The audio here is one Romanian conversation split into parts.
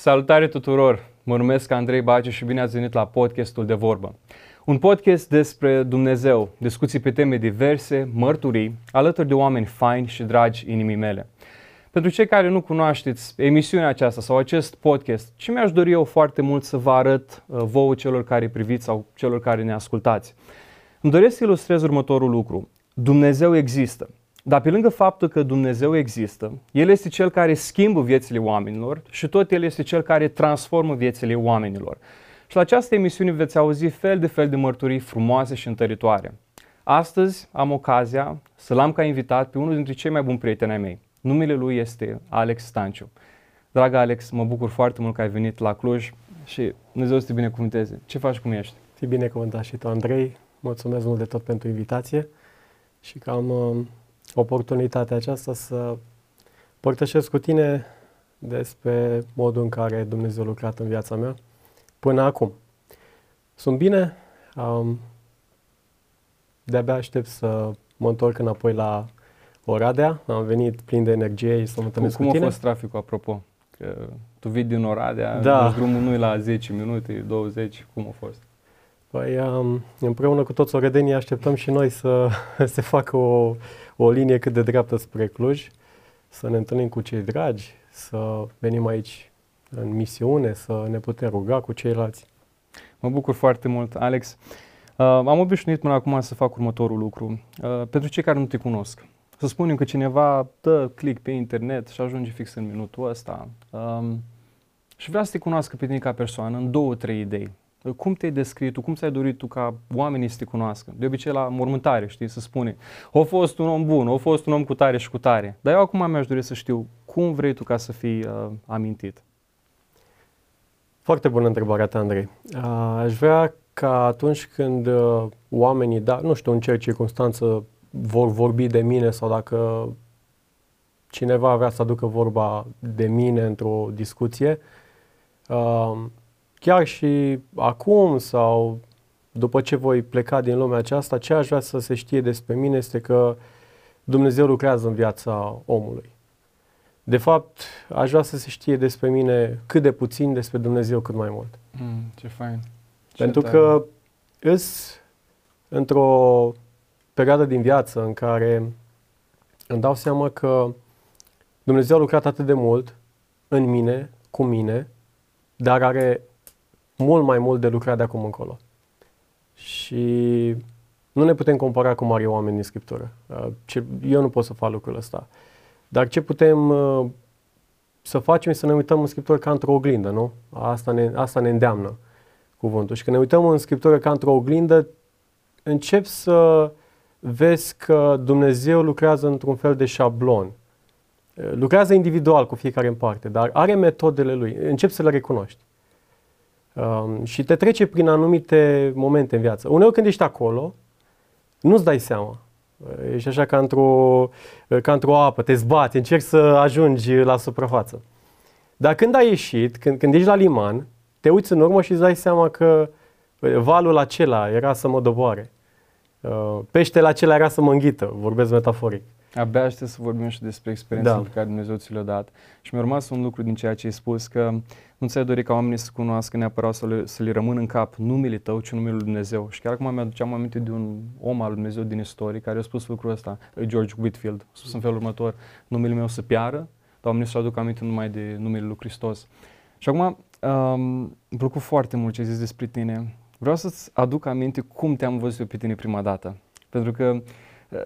Salutare tuturor! Mă numesc Andrei Baciu și bine ați venit la podcastul de vorbă. Un podcast despre Dumnezeu, discuții pe teme diverse, mărturii, alături de oameni faini și dragi inimii mele. Pentru cei care nu cunoașteți emisiunea aceasta sau acest podcast, ce mi-aș dori eu foarte mult să vă arăt uh, vouă celor care priviți sau celor care ne ascultați. Îmi doresc să ilustrez următorul lucru. Dumnezeu există. Dar pe lângă faptul că Dumnezeu există, El este Cel care schimbă viețile oamenilor și tot El este Cel care transformă viețile oamenilor. Și la această emisiune veți auzi fel de fel de mărturii frumoase și întăritoare. Astăzi am ocazia să-l am ca invitat pe unul dintre cei mai buni prieteni ai mei. Numele lui este Alex Stanciu. Dragă Alex, mă bucur foarte mult că ai venit la Cluj și Dumnezeu să te binecuvânteze. Ce faci, cum ești? Fi binecuvântat și tu, Andrei. Mulțumesc mult de tot pentru invitație și că am uh, oportunitatea aceasta să părtășesc cu tine despre modul în care Dumnezeu a lucrat în viața mea până acum. Sunt bine, um, de-abia aștept să mă întorc înapoi la Oradea. Am venit plin de energie și să mă întâlnesc cum cu tine. Cum a fost traficul, apropo? Că tu vii din Oradea, da. drumul nu la 10 minute, 20, cum a fost? Păi, um, împreună cu toți orădenii așteptăm și noi să se facă o, o linie cât de dreaptă spre Cluj, să ne întâlnim cu cei dragi, să venim aici în misiune, să ne putem ruga cu ceilalți. Mă bucur foarte mult, Alex. Uh, am obișnuit până acum să fac următorul lucru. Uh, pentru cei care nu te cunosc, să spunem că cineva dă click pe internet și ajunge fix în minutul ăsta um, și vrea să te cunoască pe tine ca persoană în două, trei idei. Cum te-ai descris tu, cum ți-ai dorit tu ca oamenii să te cunoască? De obicei la mormântare, știi, să spune, a fost un om bun, a fost un om cu tare și cu tare. Dar eu acum mi-aș dori să știu cum vrei tu ca să fii uh, amintit. Foarte bună întrebarea ta, Andrei. Uh, aș vrea ca atunci când uh, oamenii, da, nu știu în ce circunstanță vor vorbi de mine sau dacă cineva vrea să aducă vorba de mine într-o discuție, uh, chiar și acum sau după ce voi pleca din lumea aceasta, ce aș vrea să se știe despre mine este că Dumnezeu lucrează în viața omului. De fapt, aș vrea să se știe despre mine cât de puțin, despre Dumnezeu cât mai mult. Mm, ce fain. Ce Pentru tare. că îs într-o perioadă din viață în care îmi dau seama că Dumnezeu a lucrat atât de mult în mine, cu mine, dar are mult mai mult de lucrat de acum încolo. Și nu ne putem compara cu mari oameni din Scriptură. Uh, eu nu pot să fac lucrul ăsta. Dar ce putem uh, să facem să ne uităm în Scriptură ca într-o oglindă, nu? Asta ne, asta ne îndeamnă cuvântul. Și când ne uităm în Scriptură ca într-o oglindă, încep să vezi că Dumnezeu lucrează într-un fel de șablon. Uh, lucrează individual cu fiecare în parte, dar are metodele lui. Încep să le recunoști. Um, și te trece prin anumite momente în viață. Uneori când ești acolo, nu-ți dai seama. Ești așa ca într-o, ca într-o apă, te zbați, încerci să ajungi la suprafață. Dar când ai ieșit, când, când ești la liman, te uiți în urmă și îți dai seama că valul acela era să mă doboare. Uh, peștele acela era să mă înghită, vorbesc metaforic. Abia aștept să vorbim și despre experiența da. pe care Dumnezeu ți le-a dat. Și mi-a rămas un lucru din ceea ce ai spus, că nu ți-ai dorit ca oamenii să cunoască neapărat să le, să le rămână în cap numele tău, ci numele lui Dumnezeu. Și chiar acum mi-aduceam aminte de un om al lui Dumnezeu din istorie care a spus lucrul ăsta, George Whitfield. A spus în felul următor, numele meu să piară, dar oamenii să aduc aminte numai de numele lui Hristos. Și acum, um, îmi plăcut foarte mult ce ai zis despre tine. Vreau să-ți aduc aminte cum te-am văzut eu pe tine prima dată. Pentru că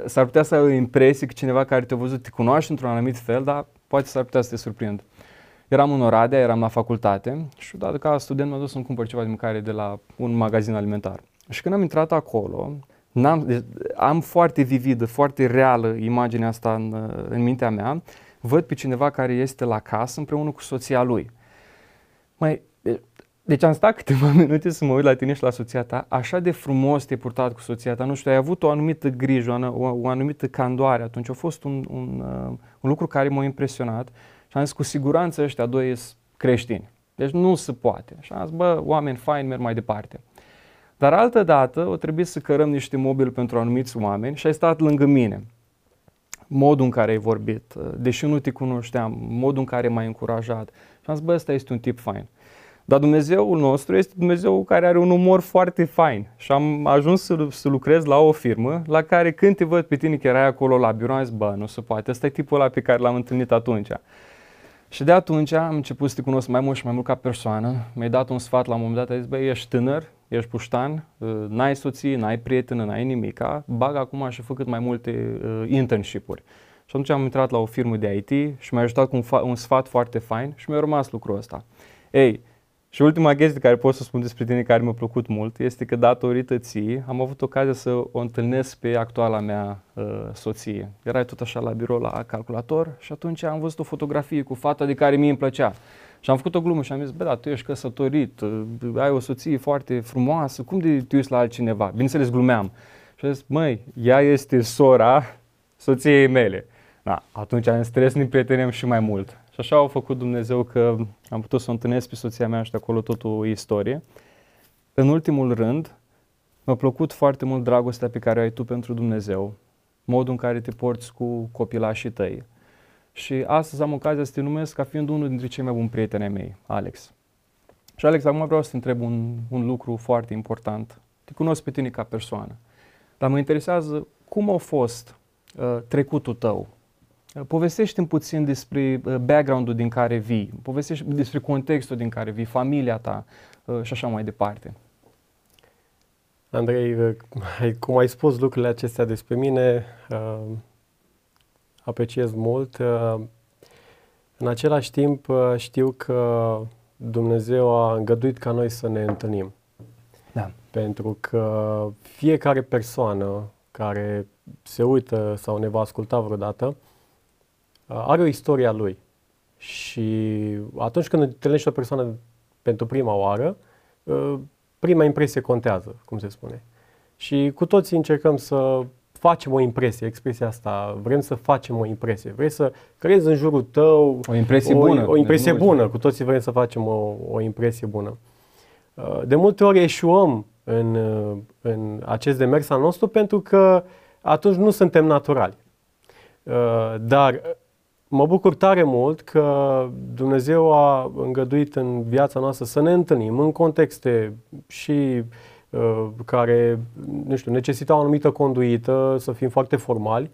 s-ar putea să ai o impresie că cineva care te-a văzut te cunoaște într-un anumit fel, dar poate s-ar putea să te surprind. Eram în Oradea, eram la facultate și odată ca student m-am dus să-mi cumpăr ceva de mâncare de la un magazin alimentar. Și când am intrat acolo, am deci, am foarte vividă, foarte reală imaginea asta în, în mintea mea, văd pe cineva care este la casă împreună cu soția lui. Mai, deci am stat câteva minute să mă uit la tine și la soția ta, așa de frumos te-ai purtat cu soția ta, nu știu, ai avut o anumită grijă, o, o anumită candoare atunci, a fost un, un, uh, un lucru care m-a impresionat și am zis, cu siguranță ăștia doi sunt creștini. Deci nu se poate. Și am zis, bă, oameni faini, merg mai departe. Dar altă dată o trebuie să cărăm niște mobil pentru anumiți oameni și ai stat lângă mine. Modul în care ai vorbit, uh, deși nu te cunoșteam, modul în care m-ai încurajat Și am zis, bă, ăsta este un tip fain. Dar Dumnezeul nostru este Dumnezeu care are un umor foarte fain. Și am ajuns să, să lucrez la o firmă la care când te văd pe tine că erai acolo la birou, am zis, bă, nu se poate, ăsta e tipul ăla pe care l-am întâlnit atunci. Și de atunci am început să te cunosc mai mult și mai mult ca persoană. Mi-ai dat un sfat la un moment dat, ai zis, băi, ești tânăr, ești puștan, uh, n-ai soție, n-ai prietenă, n-ai nimica, bag acum și fă cât mai multe uh, internship-uri. Și atunci am intrat la o firmă de IT și mi-a ajutat cu un, fa- un sfat foarte fain și mi-a rămas lucrul ăsta. Ei, și ultima chestie care pot să spun despre tine care mi-a plăcut mult este că datorită ție am avut ocazia să o întâlnesc pe actuala mea uh, soție. Erai tot așa la birou la calculator și atunci am văzut o fotografie cu fata de care mie îmi plăcea. Și am făcut o glumă și am zis, bă, da, tu ești căsătorit, uh, ai o soție foarte frumoasă, cum de te uiți la altcineva? Bineînțeles, glumeam. Și am zis, măi, ea este sora soției mele. Da, atunci am stres, ne prietenem și mai mult. Și așa au făcut Dumnezeu că am putut să o întâlnesc pe soția mea și de acolo tot o istorie. În ultimul rând, mi-a plăcut foarte mult dragostea pe care o ai tu pentru Dumnezeu, modul în care te porți cu copilașii tăi. Și astăzi am ocazia să te numesc ca fiind unul dintre cei mai buni prieteni mei, Alex. Și Alex, acum vreau să te întreb un, un lucru foarte important. Te cunosc pe tine ca persoană, dar mă interesează cum a fost uh, trecutul tău, Povestește-mi puțin despre uh, background-ul din care vii, povestește despre contextul din care vii, familia ta uh, și așa mai departe. Andrei, uh, cum ai spus lucrurile acestea despre mine, apreciez mult. În același timp știu că Dumnezeu a îngăduit ca noi să ne întâlnim. Da. Pentru că fiecare persoană care se uită sau ne va asculta vreodată, Uh, are o istorie a lui. Și atunci când întâlnești o persoană pentru prima oară, uh, prima impresie contează, cum se spune. Și cu toții încercăm să facem o impresie, expresia asta, vrem să facem o impresie, vrei să creezi în jurul tău o impresie o, bună. O impresie bună, cu toții vrem să facem o, o impresie bună. Uh, de multe ori eșuăm în, în acest demers al nostru pentru că atunci nu suntem naturali. Dar mă bucur tare mult că Dumnezeu a îngăduit în viața noastră să ne întâlnim în contexte și uh, care, nu știu, necesitau o anumită conduită, să fim foarte formali,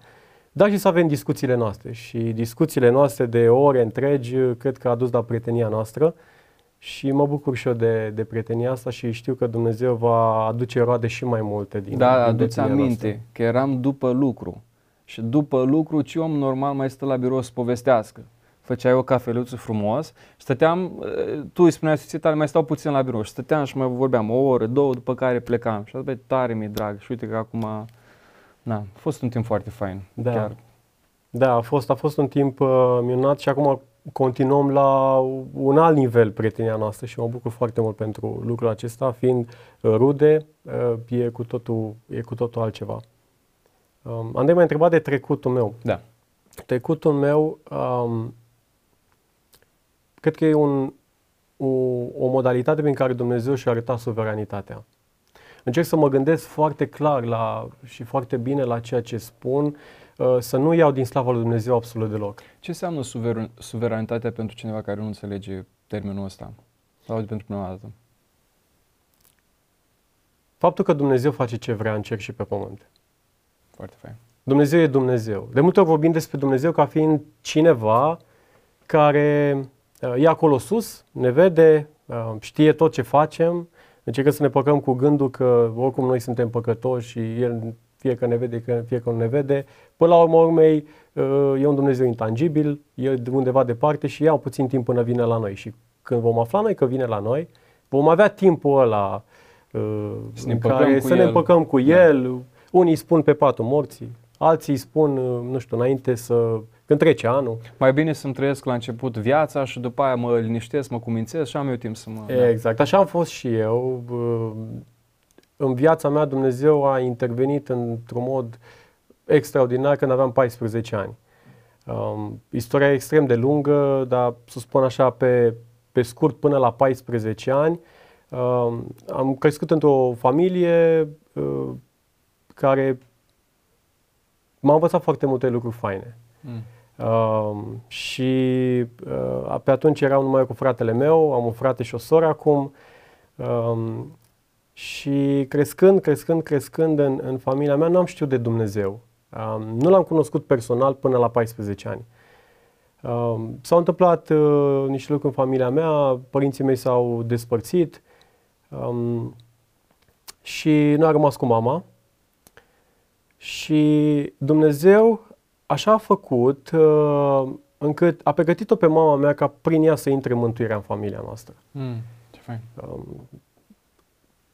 dar și să avem discuțiile noastre. Și discuțiile noastre de ore întregi, cred că a dus la prietenia noastră și mă bucur și eu de, de prietenia asta și știu că Dumnezeu va aduce roade și mai multe din Da, aduți aminte noastră. că eram după lucru. Și după lucru, ce om normal mai stă la birou să povestească? Făceai o cafeluță frumos și stăteam, eh, tu îi spuneai soției tale, mai stau puțin la birou și stăteam și mai vorbeam o oră, două, după care plecam. Și bă, tare mi-e drag și uite că acum, na, a fost un timp foarte fain. Da, chiar. da a, fost, a fost un timp uh, minunat și acum continuăm la un alt nivel prietenia noastră și mă bucur foarte mult pentru lucrul acesta, fiind uh, rude, uh, e, cu totul, e cu totul altceva. Um, Andrei m-a întrebat de trecutul meu. Da. Trecutul meu, um, cred că e un, o, o modalitate prin care Dumnezeu și-a arătat suveranitatea. Încerc să mă gândesc foarte clar la, și foarte bine la ceea ce spun, uh, să nu iau din slava lui Dumnezeu absolut deloc. Ce înseamnă suver- suveranitatea pentru cineva care nu înțelege termenul ăsta? Sau pentru prima dată? Faptul că Dumnezeu face ce vrea în cer și pe pământ. Foarte fain. Dumnezeu e Dumnezeu. De multe ori vorbim despre Dumnezeu ca fiind cineva care uh, e acolo sus, ne vede, uh, știe tot ce facem, încercăm să ne păcăm cu gândul că oricum noi suntem păcătoși și El fie că ne vede, fie că nu ne vede. Până la urmă urmei, uh, e un Dumnezeu intangibil, e de undeva departe și ia puțin timp până vine la noi. Și când vom afla noi că vine la noi, vom avea timpul ăla să ne împăcăm care cu să el. ne împăcăm cu da. El, unii spun pe patul morții, alții spun, nu știu, înainte să când trece anul. Mai bine să-mi trăiesc la început viața și după aia mă liniștesc, mă cumințez și am eu timp să mă... Exact, așa am fost și eu. În viața mea Dumnezeu a intervenit într-un mod extraordinar când aveam 14 ani. Um, istoria e extrem de lungă, dar să spun așa pe, pe scurt până la 14 ani. Um, am crescut într-o familie uh, care m-a învățat foarte multe lucruri faine. Mm. Uh, și uh, pe atunci eram numai cu fratele meu, am un frate și o soră acum. Uh, și crescând, crescând, crescând în, în familia mea, nu am știut de Dumnezeu. Uh, nu l-am cunoscut personal până la 14 ani. Uh, s-au întâmplat uh, niște lucruri în familia mea, părinții mei s-au despărțit um, și nu a rămas cu mama. Și Dumnezeu așa a făcut uh, încât a pregătit-o pe mama mea ca prin ea să intre mântuirea în familia noastră. Mm, ce fain. Um,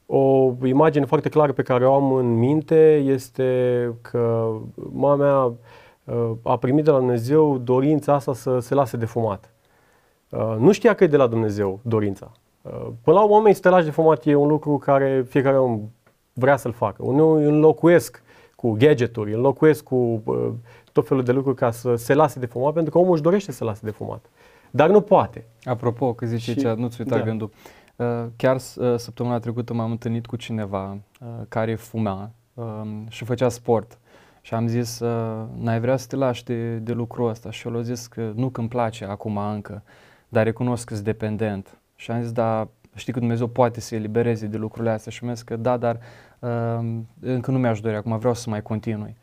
o imagine foarte clară pe care o am în minte este că mama mea uh, a primit de la Dumnezeu dorința asta să se lase de fumat. Uh, nu știa că e de la Dumnezeu dorința. Uh, până la urmă, oamenii să te lași de fumat e un lucru care fiecare om vrea să-l facă. Unii înlocuiesc cu gadgeturi, înlocuiesc cu tot felul de lucruri ca să se lase de fumat, pentru că omul își dorește să se lase de fumat. Dar nu poate. Apropo, că zici și, nu-ți uita da. gândul. Uh, chiar uh, săptămâna trecută m-am întâlnit cu cineva uh, care fumea um, și făcea sport. Și am zis, n-ai vrea să te lași de, de lucrul ăsta? Și el a zis că nu că îmi place acum încă, dar recunosc că sunt dependent. Și am zis, da, știi că Dumnezeu poate să elibereze de lucrurile astea. Și mi-a zis că da, dar uh, încă nu mi-aș dori, acum vreau să mai continui.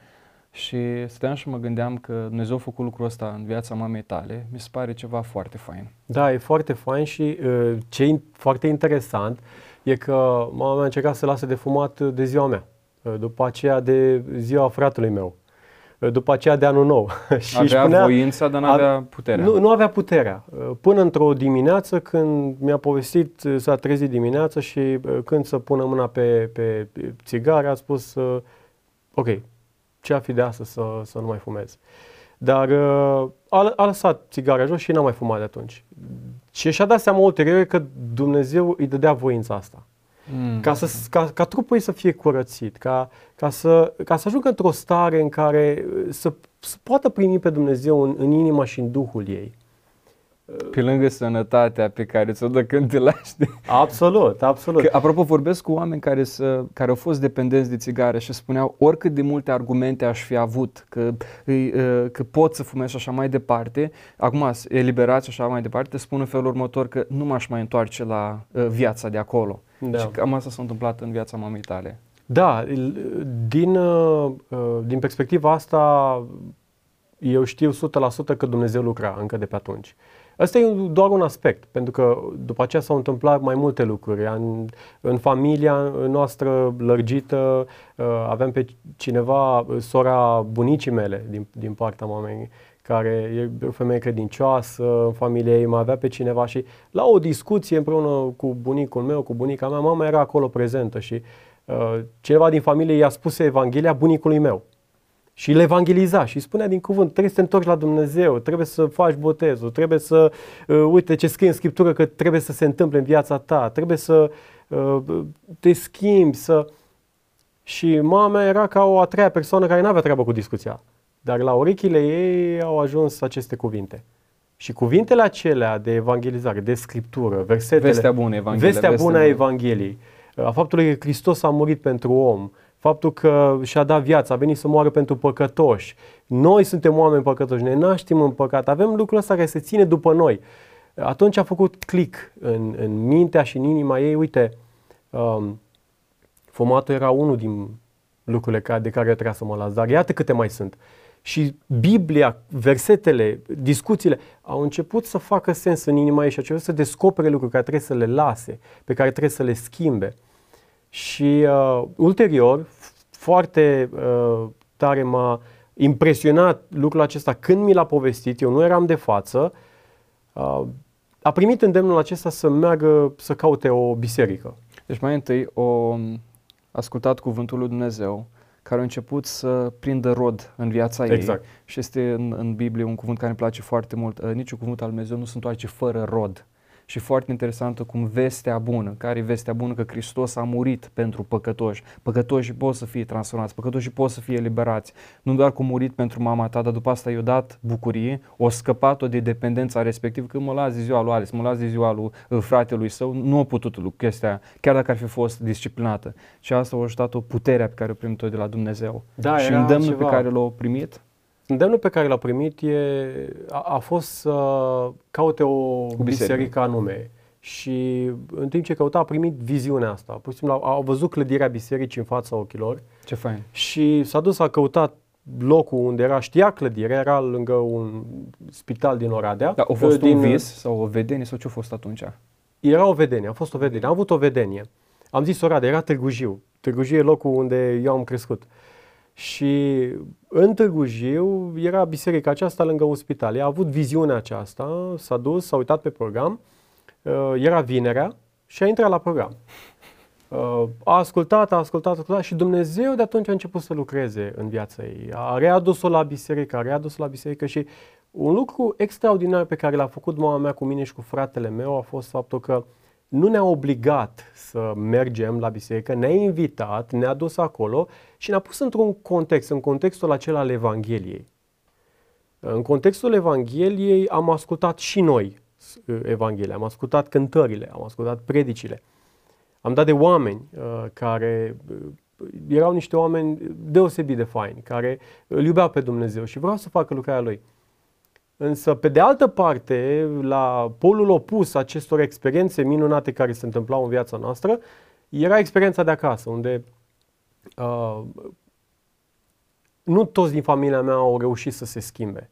Și stăteam și mă gândeam că Dumnezeu a făcut lucrul ăsta în viața mamei tale. Mi se pare ceva foarte fain. Da, e foarte fain și uh, ce e foarte interesant e că mama mea a încercat să lase de fumat de ziua mea. Uh, după aceea de ziua fratelui meu. Uh, după aceea de anul nou. și avea spunea, voința, dar nu avea puterea. Nu, nu avea puterea. Uh, până într-o dimineață când mi-a povestit, s-a trezit dimineața și când să pună mâna pe, pe țigară, a spus, ok, ce a fi de astăzi să, să nu mai fumez. Dar uh, a, a lăsat țigara jos și n-a mai fumat de atunci. Și și-a dat seama ulterior că Dumnezeu îi dădea voința asta. Mm. Ca, să, ca, ca trupul ei să fie curățit, ca, ca, să, ca să ajungă într-o stare în care să, să poată primi pe Dumnezeu în, în inima și în Duhul ei. Pe lângă sănătatea pe care ți-o dă când te lași de... Absolut, absolut. Că, apropo, vorbesc cu oameni care, să, care au fost dependenți de țigare și spuneau oricât de multe argumente aș fi avut, că, că pot să fumez și așa mai departe, acum eliberați și așa mai departe, spun în felul următor că nu m-aș mai întoarce la viața de acolo. Da. Și cam asta s-a întâmplat în viața mamei tale. Da, din, din perspectiva asta eu știu 100% că Dumnezeu lucra încă de pe atunci. Ăsta e doar un aspect, pentru că după aceea s-au întâmplat mai multe lucruri. În, în familia noastră lărgită uh, avem pe cineva, sora bunicii mele din, din partea mamei, care e o femeie credincioasă, în familia ei mai avea pe cineva și la o discuție împreună cu bunicul meu, cu bunica mea, mama era acolo prezentă și uh, cineva din familie i-a spus Evanghelia bunicului meu. Și le evangeliza și spunea din cuvânt, trebuie să te întorci la Dumnezeu, trebuie să faci botezul, trebuie să, uh, uite ce scrie în Scriptură că trebuie să se întâmple în viața ta, trebuie să uh, te schimbi, să... Și mama mea era ca o a treia persoană care nu avea treabă cu discuția. Dar la urechile ei au ajuns aceste cuvinte. Și cuvintele acelea de evangelizare, de scriptură, versetele... Vestea bună, Evanghelia. Vestea bună a Evangheliei. A faptului că Hristos a murit pentru om, faptul că și-a dat viața, a venit să moară pentru păcătoși. Noi suntem oameni păcătoși, ne naștem în păcat, avem lucrul ăsta care se ține după noi. Atunci a făcut click în, în mintea și în inima ei, uite, um, fumatul era unul din lucrurile care, de care eu trebuia să mă las, dar iată câte mai sunt. Și Biblia, versetele, discuțiile au început să facă sens în inima ei și au să descopere lucruri care trebuie să le lase, pe care trebuie să le schimbe. Și uh, ulterior, foarte uh, tare m-a impresionat lucrul acesta când mi l-a povestit, eu nu eram de față, uh, a primit îndemnul acesta să meargă să caute o biserică. Deci mai întâi o ascultat cuvântul lui Dumnezeu, care a început să prindă rod în viața exact. ei. Și este în, în Biblie un cuvânt care îmi place foarte mult. Uh, niciun cuvânt al Dumnezeu nu se întoarce fără rod și foarte interesantă cum vestea bună, care e vestea bună că Hristos a murit pentru păcătoși. Păcătoșii pot să fie transformați, păcătoșii pot să fie eliberați. Nu doar cum a murit pentru mama ta, dar după asta i-a dat bucurie, o scăpat-o de dependența respectivă, că mă las de ziua lui Alice, mă las de ziua lui uh, fratelui său, nu a putut chestia chiar dacă ar fi fost disciplinată. Și asta a ajutat-o puterea pe care o primit-o de la Dumnezeu. Da, și îndemnul ceva. pe care l-a primit Îndemnul pe care l-a primit e, a, a fost să caute o biserică anume. Și în timp ce căuta, a primit viziunea asta. Pur și simplu, a, a văzut clădirea bisericii în fața ochilor. Ce fain. Și s-a dus, a căutat locul unde era, știa clădirea, era lângă un spital din Oradea. Da, a fost din, un vis sau o vedenie sau ce a fost atunci? Era o vedenie, a fost o vedenie. Am avut o vedenie. Am zis Oradea, era Târgu Jiu. Târgu Jiu e locul unde eu am crescut. Și în Târgu Jiu era biserica aceasta lângă un spital. Ea a avut viziunea aceasta, s-a dus, s-a uitat pe program, uh, era vinerea și a intrat la program. Uh, a ascultat, a ascultat, a ascultat și Dumnezeu de atunci a început să lucreze în viața ei. A readus-o la biserică, a readus-o la biserică și un lucru extraordinar pe care l-a făcut mama mea cu mine și cu fratele meu a fost faptul că nu ne-a obligat să mergem la biserică, ne-a invitat, ne-a dus acolo și ne-a pus într-un context, în contextul acela al Evangheliei. În contextul Evangheliei am ascultat și noi Evanghelia, am ascultat cântările, am ascultat predicile. Am dat de oameni uh, care uh, erau niște oameni deosebit de faini, care îl iubeau pe Dumnezeu și vreau să facă lucrarea Lui. Însă, pe de altă parte, la polul opus acestor experiențe minunate care se întâmplau în viața noastră, era experiența de acasă, unde uh, nu toți din familia mea au reușit să se schimbe.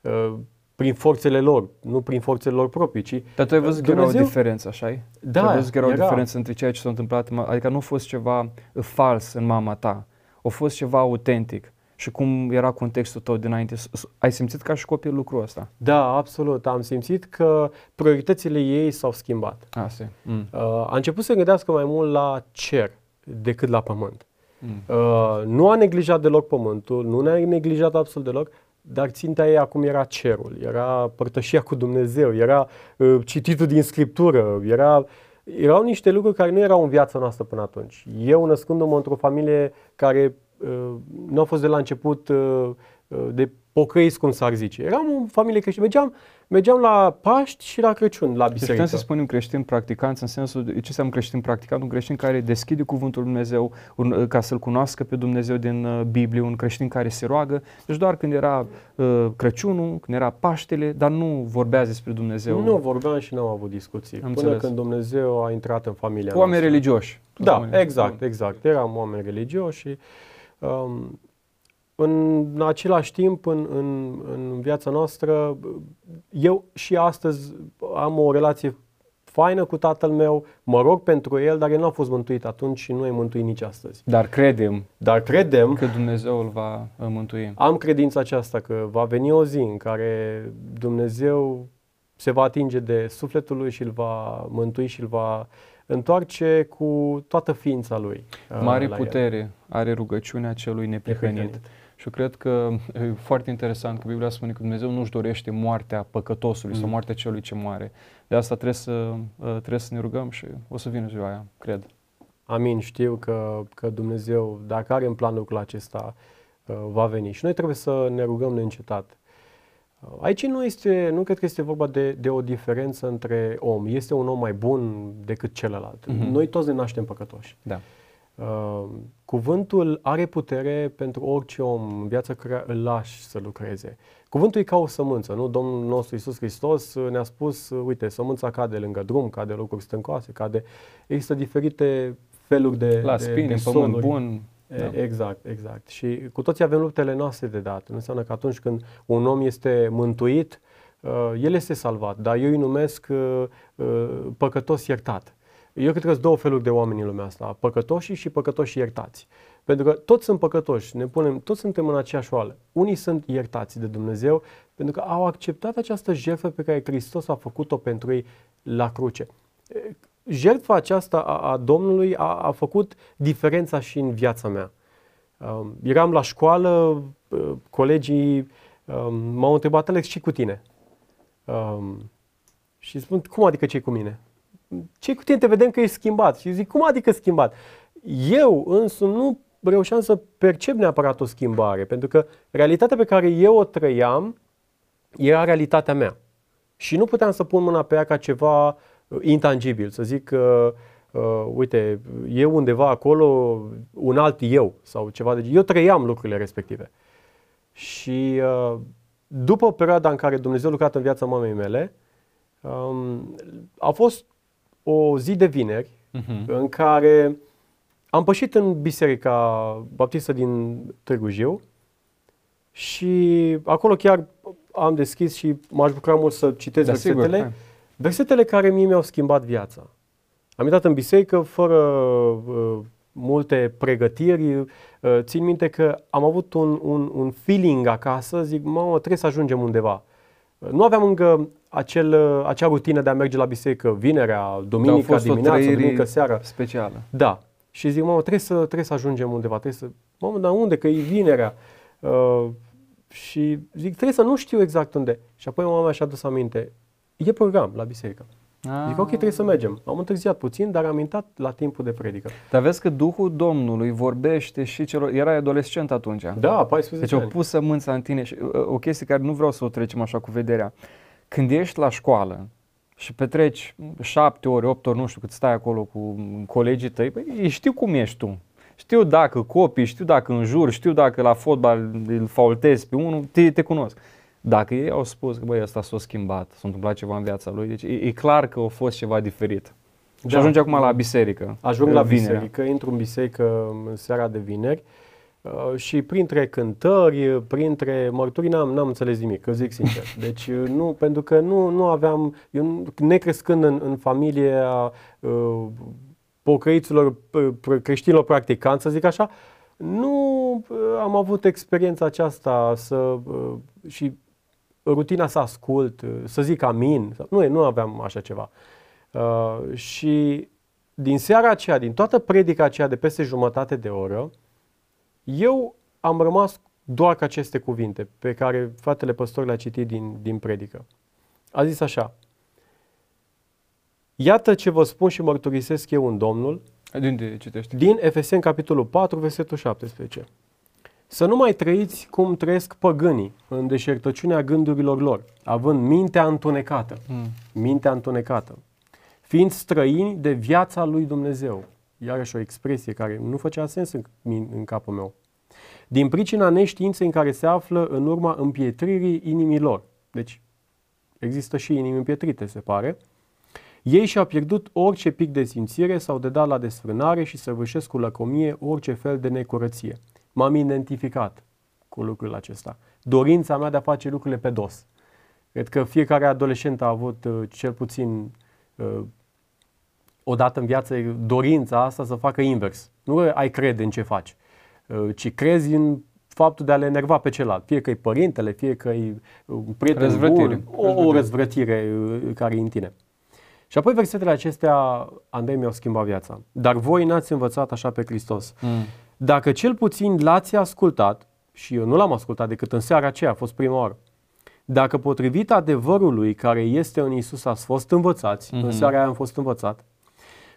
Uh, prin forțele lor, nu prin forțele lor proprii, ci Dar tu ai văzut Dumnezeu... că era o diferență, așa Da, tu ai văzut că era, era o diferență între ceea ce s-a întâmplat, adică nu a fost ceva fals în mama ta, a fost ceva autentic. Și cum era contextul tău dinainte? Ai simțit ca și copil lucrul ăsta? Da, absolut. Am simțit că prioritățile ei s-au schimbat. Asta mm. uh, a început să gândească mai mult la cer decât la pământ. Mm. Uh, nu a neglijat deloc pământul, nu ne-a neglijat absolut deloc, dar ținta ei acum era cerul, era părtășia cu Dumnezeu, era uh, cititul din Scriptură, era, erau niște lucruri care nu erau în viața noastră până atunci. Eu născându-mă într-o familie care uh, nu a fost de la început uh, uh de pocăiți, cum s-ar zice. Eram o familie creștină. Mergeam, mergeam la Paști și la Crăciun, la biserică. Deci să spunem creștin practicant, în sensul, de, ce înseamnă creștin practicant? Un creștin care deschide cuvântul lui Dumnezeu un, uh, ca să-L cunoască pe Dumnezeu din uh, Biblie, un creștin care se roagă. Deci doar când era uh, Crăciunul, când era Paștele, dar nu vorbea despre Dumnezeu. Nu vorbeam și nu am avut discuții. Am până înțeles. când Dumnezeu a intrat în familia Oameni noastră. religioși. Da, exact, exact. Eram oameni religioși și um, în același timp, în, în, în viața noastră, eu și astăzi am o relație faină cu tatăl meu, mă rog pentru el, dar el nu a fost mântuit atunci și nu e mântuit nici astăzi. Dar credem, dar credem că Dumnezeu îl va uh, mântui. Am credința aceasta că va veni o zi în care Dumnezeu se va atinge de sufletul lui și îl va mântui și îl va întoarce cu toată ființa lui. Uh, Mare putere el. are rugăciunea celui neprihănit. Și eu cred că e foarte interesant că Biblia spune că Dumnezeu nu-și dorește moartea păcătosului mm. sau moartea celui ce moare. De asta trebuie să, ă, trebuie să ne rugăm și o să vină ziua aia, cred. Amin. Știu că, că Dumnezeu, dacă are în plan lucrul acesta, ă, va veni. Și noi trebuie să ne rugăm neîncetat. Aici nu, este, nu cred că este vorba de, de o diferență între om. Este un om mai bun decât celălalt. Mm-hmm. Noi toți ne naștem păcătoși. Da. Uh, cuvântul are putere pentru orice om în viața care îl lași să lucreze. Cuvântul e ca o sămânță, nu? Domnul nostru Iisus Hristos ne-a spus, uite, sămânța cade lângă drum, cade locuri stâncoase, cade... Există diferite feluri de La spine, de pământ bun. Da. Exact, exact. Și cu toții avem luptele noastre de dat. Nu înseamnă că atunci când un om este mântuit, uh, el este salvat, dar eu îi numesc uh, păcătos iertat. Eu cred că sunt două feluri de oameni în lumea asta, păcătoși și păcătoși iertați. Pentru că toți sunt păcătoși, ne punem, toți suntem în aceeași oală. Unii sunt iertați de Dumnezeu pentru că au acceptat această jertfă pe care Hristos a făcut-o pentru ei la cruce. Jertfa aceasta a, a Domnului a, a făcut diferența și în viața mea. Um, eram la școală, uh, colegii um, m-au întrebat, Alex, ce cu tine? Um, și spun, cum adică ce cu mine? ce cu tine te vedem că ești schimbat? Și zic, cum adică schimbat? Eu însă nu reușeam să percep neapărat o schimbare, pentru că realitatea pe care eu o trăiam era realitatea mea. Și nu puteam să pun mâna pe ea ca ceva uh, intangibil, să zic că, uh, uh, uite, eu undeva acolo, un alt eu sau ceva de Eu trăiam lucrurile respective. Și uh, după perioada în care Dumnezeu a lucrat în viața mamei mele, um, a fost o zi de vineri uh-huh. în care am pășit în biserica baptistă din Târgu Jiu și acolo chiar am deschis și m-aș bucura mult să citesc da, versetele, sigur, versetele care mie mi-au schimbat viața. Am intrat în biserică fără uh, multe pregătiri. Uh, țin minte că am avut un, un, un feeling acasă, zic, mamă, trebuie să ajungem undeva. Uh, nu aveam încă acel, uh, acea rutină de a merge la biserică vinerea, duminica dimineața, duminica seara. specială. Da. Și zic, mamă, trebuie să, trebuie să ajungem undeva, trebuie să... Mamă, dar unde? Că e vinerea. Uh, și zic, trebuie să nu știu exact unde. Și apoi mama și-a dus aminte. E program la biserică. Ah. Zic, ok, trebuie să mergem. Am întârziat puțin, dar am intrat la timpul de predică. Dar vezi că Duhul Domnului vorbește și celor... Era adolescent atunci. Da, 14 Deci au pus sămânța în tine. Și, uh, o chestie care nu vreau să o trecem așa cu vederea. Când ești la școală și petreci șapte ori, opt ori, nu știu cât stai acolo cu colegii tăi, păi, știu cum ești tu. Știu dacă copii, știu dacă înjur, știu dacă la fotbal îl faultezi pe unul, te, te cunosc. Dacă ei au spus că băi, ăsta s-a schimbat, s-a întâmplat ceva în viața lui, deci e, e clar că a fost ceva diferit. Da. Și ajunge acum la biserică. Ajung la vinerea. biserică, intru în biserică în seara de vineri uh, și printre cântări, printre mărturii n-am, n-am înțeles nimic, că zic sincer. Deci uh, nu, pentru că nu, nu aveam, eu necrescând în, în familie uh, pocăiților creștinilor practicanți, să zic așa, nu am avut experiența aceasta să și rutina să ascult, să zic amin. Nu, nu aveam așa ceva. Uh, și din seara aceea, din toată predica aceea de peste jumătate de oră, eu am rămas doar cu aceste cuvinte pe care fratele păstor le-a citit din, din predică. A zis așa, Iată ce vă spun și mărturisesc eu în Domnul. De unde citești? Din Efeseni, capitolul 4, versetul 17. Să nu mai trăiți cum trăiesc păgânii în deșertăciunea gândurilor lor, având mintea întunecată. Mm. Mintea întunecată. Fiind străini de viața lui Dumnezeu. Iarăși o expresie care nu făcea sens în, în capul meu. Din pricina neștiinței în care se află în urma împietririi inimilor. Deci, există și inimi împietrite, se pare. Ei și-au pierdut orice pic de simțire sau de dat la desfrânare și săvârșesc cu lăcomie orice fel de necurăție m-am identificat cu lucrul acesta. Dorința mea de a face lucrurile pe dos. Cred că fiecare adolescent a avut uh, cel puțin uh, odată în viață dorința asta să facă invers. Nu ai crede în ce faci, uh, ci crezi în faptul de a le enerva pe celălalt. Fie că e părintele, fie că e un prieten răzvrătire. bun, o, o răzvrătire uh, care e în tine. Și apoi versetele acestea, Andrei, mi-au schimbat viața. Dar voi n-ați învățat așa pe Hristos. Mm. Dacă cel puțin l-ați ascultat, și eu nu l-am ascultat decât în seara aceea, a fost prima oară, dacă potrivit adevărului care este în Isus ați fost învățați, mm-hmm. în mhm. seara aia am fost învățat,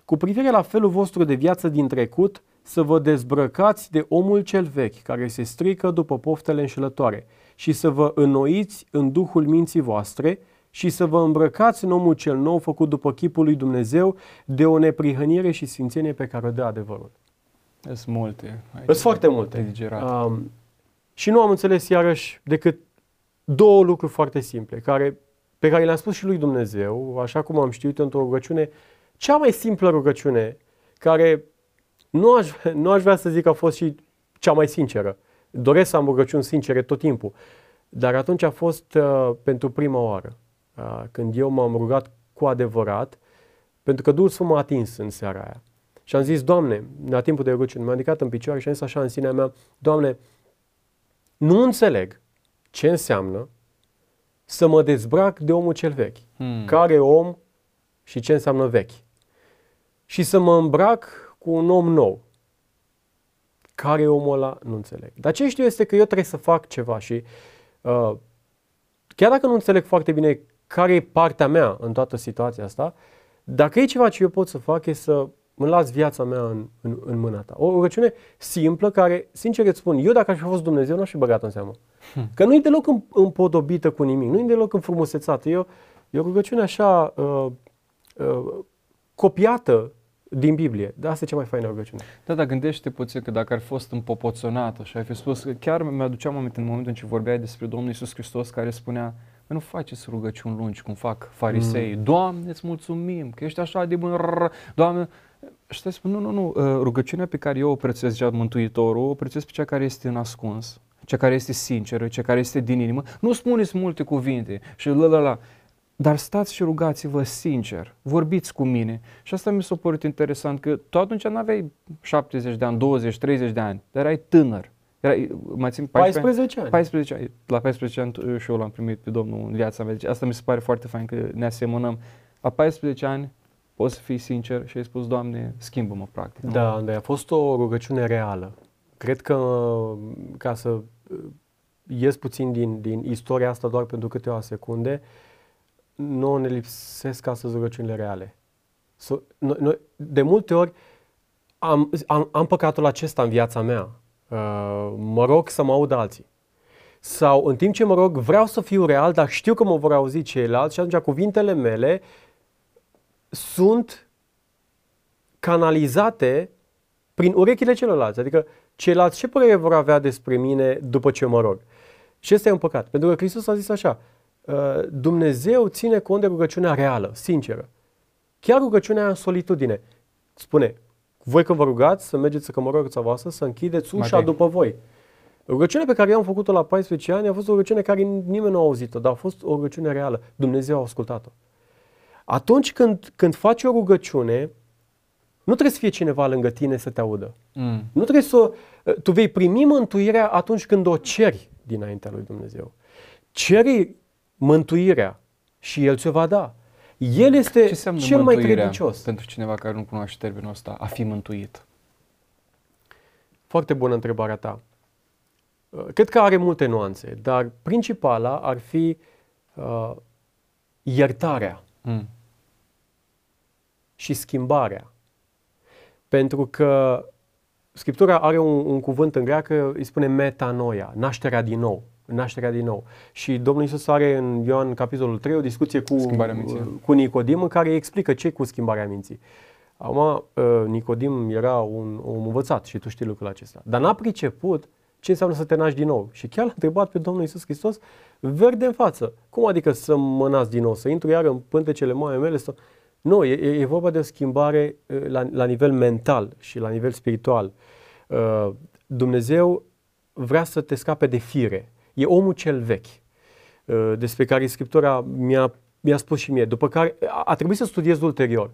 cu privire la felul vostru de viață din trecut, să vă dezbrăcați de omul cel vechi, care se strică după poftele înșelătoare, și să vă înnoiți în duhul minții voastre și să vă îmbrăcați în omul cel nou făcut după chipul lui Dumnezeu de o neprihănire și sfințenie pe care o dă adevărul. Sunt multe. Sunt foarte multe. Um, și nu am înțeles iarăși decât două lucruri foarte simple, care, pe care le-am spus și lui Dumnezeu, așa cum am știut într-o rugăciune, cea mai simplă rugăciune, care nu aș, nu aș vrea să zic că a fost și cea mai sinceră. Doresc să am rugăciuni sincere tot timpul. Dar atunci a fost uh, pentru prima oară, uh, când eu m-am rugat cu adevărat, pentru că Duhul Sfânt m-a atins în seara aia. Și am zis, Doamne, la timpul de rugăciune, m-am ridicat în picioare și am zis așa în sinea mea, Doamne, nu înțeleg ce înseamnă să mă dezbrac de omul cel vechi. Hmm. Care om și ce înseamnă vechi. Și să mă îmbrac cu un om nou. Care e omul ăla? Nu înțeleg. Dar ce știu este că eu trebuie să fac ceva și uh, chiar dacă nu înțeleg foarte bine care e partea mea în toată situația asta, dacă e ceva ce eu pot să fac e să îmi las viața mea în, în, în mâna ta. O rugăciune simplă care, sincer îți spun, eu dacă aș fi fost Dumnezeu, nu aș fi băgat în seamă. Hmm. Că nu e deloc împodobită cu nimic, nu e deloc înfrumusețată. E o, e o rugăciune așa uh, uh, copiată din Biblie. Dar asta e cea mai faină rugăciune. Da, dar gândește puțin că dacă ar fi fost împopoțonată și ai fi spus, că chiar mi-aduceam aminte în momentul în ce vorbeai despre Domnul Isus Hristos care spunea, nu faceți rugăciuni lungi cum fac farisei. Mm. Doamne, îți mulțumim că ești așa de bun. Doamne, și te spun, nu, nu, nu, uh, rugăciunea pe care eu o prețuiesc, zicea Mântuitorul, o prețuiesc pe cea care este în ascuns, cea care este sinceră, cea care este din inimă. Nu spuneți multe cuvinte și la la la. Dar stați și rugați-vă sincer, vorbiți cu mine. Și asta mi s-a părut interesant, că tu atunci nu aveai 70 de ani, 20, 30 de ani, dar erai tânăr. Era, mai țin 14, 14 ani. 14 ani. La 14 ani și eu l-am primit pe Domnul în viața mea. Deci asta mi se pare foarte fain că ne asemănăm. La 14 ani poți să fii sincer și ai spus, Doamne, schimbă-mă practic. Da, da, a fost o rugăciune reală. Cred că ca să uh, ies puțin din, din istoria asta doar pentru câteva secunde, nu ne lipsesc astăzi rugăciunile reale. So, noi, noi, de multe ori am, am, am păcatul acesta în viața mea. Uh, mă rog să mă audă alții. Sau în timp ce mă rog, vreau să fiu real, dar știu că mă vor auzi ceilalți și atunci cuvintele mele sunt canalizate prin urechile celorlalți. Adică ceilalți ce părere vor avea despre mine după ce mă rog? Și este un păcat. Pentru că Hristos a zis așa, uh, Dumnezeu ține cont de rugăciunea reală, sinceră. Chiar rugăciunea în solitudine. Spune, voi când vă rugați să mergeți să cămăroața voastră, să închideți ușa Matei. după voi. Rugăciunea pe care eu am făcut-o la 14 ani a fost o rugăciune care nimeni nu a auzit-o, dar a fost o rugăciune reală. Dumnezeu a ascultat-o. Atunci când, când faci o rugăciune, nu trebuie să fie cineva lângă tine să te audă. Mm. Nu trebuie să... Tu vei primi mântuirea atunci când o ceri dinaintea lui Dumnezeu. Ceri mântuirea și El ți-o va da. El este Ce cel mai credincios. pentru cineva care nu cunoaște termenul ăsta, a fi mântuit? Foarte bună întrebarea ta. Uh, cred că are multe nuanțe, dar principala ar fi uh, iertarea mm. Și schimbarea. Pentru că Scriptura are un, un cuvânt în greacă, îi spune metanoia, nașterea din nou nașterea din nou. Și Domnul Isus are în Ioan capitolul 3 o discuție cu, cu Nicodim în care explică ce cu schimbarea minții. Acum, uh, Nicodim era un om învățat și tu știi lucrul acesta. Dar n-a priceput ce înseamnă să te naști din nou. Și chiar l-a întrebat pe Domnul Isus Hristos verde în față. Cum adică să mă nasc din nou? Să intru iar în pântecele mamei mele? Să... Nu, e, e vorba de o schimbare uh, la, la nivel mental și la nivel spiritual. Uh, Dumnezeu vrea să te scape de fire e omul cel vechi, uh, despre care Scriptura mi-a, mi-a spus și mie, după care a trebuit să studiez ulterior.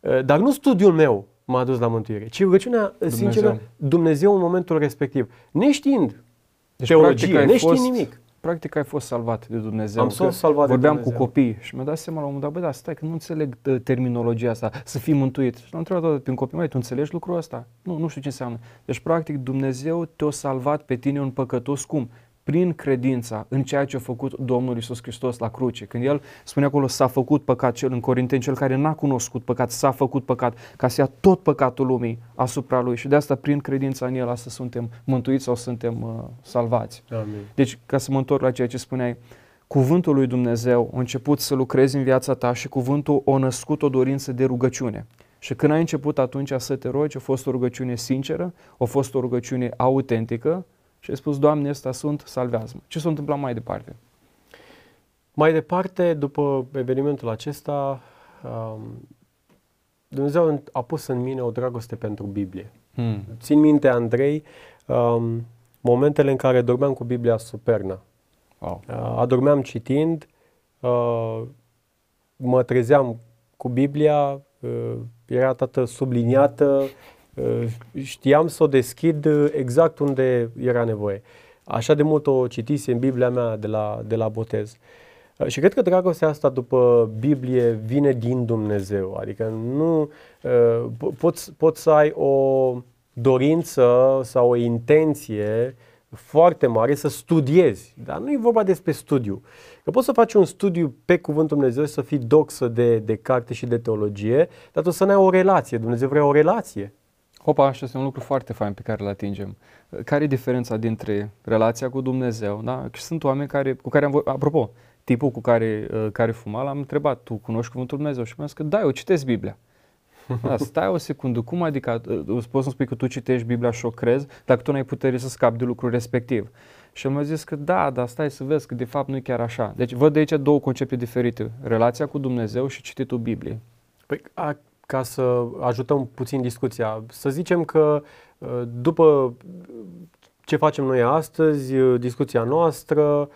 Uh, dar nu studiul meu m-a dus la mântuire, ci rugăciunea sinceră Dumnezeu în momentul respectiv. Neștiind deci, teologie, neștiind fost, nimic. Practic ai fost salvat de Dumnezeu. Am fost salvat Vorbeam de Dumnezeu. cu copii și mi-a dat seama la un moment dat, bă, da, stai că nu înțeleg uh, terminologia asta, să fii mântuit. Și l-am întrebat prin copii, mai tu înțelegi lucrul ăsta? Nu, nu știu ce înseamnă. Deci, practic, Dumnezeu te-a salvat pe tine un păcătos cum? Prin credința în ceea ce a făcut Domnul Isus Hristos la cruce. Când El spune acolo s-a făcut păcat, cel în Corinteni, cel care n-a cunoscut păcat, s-a făcut păcat, ca să ia tot păcatul lumii asupra Lui. Și de asta, prin credința în El, asta suntem mântuiți sau suntem uh, salvați. Amin. Deci, ca să mă întorc la ceea ce spuneai, cuvântul lui Dumnezeu a început să lucrezi în viața ta și cuvântul a născut o dorință de rugăciune. Și când ai început atunci să te rogi, a fost o rugăciune sinceră, a fost o rugăciune autentică, și ai spus, Doamne, ăsta sunt, salvează-mă. Ce s-a întâmplat mai departe? Mai departe, după evenimentul acesta, um, Dumnezeu a pus în mine o dragoste pentru Biblie. Hmm. Țin minte, Andrei, um, momentele în care dormeam cu Biblia sub pernă. Wow. Uh, adormeam citind, uh, mă trezeam cu Biblia, uh, era tată subliniată, Uh, știam să o deschid uh, exact unde era nevoie. Așa de mult o citise în Biblia mea de la, de la botez. Uh, și cred că dragostea asta după Biblie vine din Dumnezeu. Adică nu poți, poți să ai o dorință sau o intenție foarte mare să studiezi. Dar nu e vorba despre studiu. Că poți să faci un studiu pe Cuvântul Dumnezeu, să fii doxă de, de carte și de teologie, dar tu să nu ai o relație. Dumnezeu vrea o relație. Hopa, așa este un lucru foarte fain pe care îl atingem. Care e diferența dintre relația cu Dumnezeu? Da? Și sunt oameni care, cu care am vorbit, apropo, tipul cu care, uh, care fuma, l-am întrebat, tu cunoști Cuvântul Dumnezeu? Și mi-a zis că da, eu citesc Biblia. Da, stai o secundă, cum adică, uh, poți să spui că tu citești Biblia și o crezi, dacă tu n-ai putere să scapi de lucrul respectiv. Și el mi-a zis că da, dar stai să vezi că de fapt nu e chiar așa. Deci văd de aici două concepte diferite, relația cu Dumnezeu și cititul Bibliei. Păi, a, ca să ajutăm puțin discuția, să zicem că uh, după ce facem noi astăzi, uh, discuția noastră,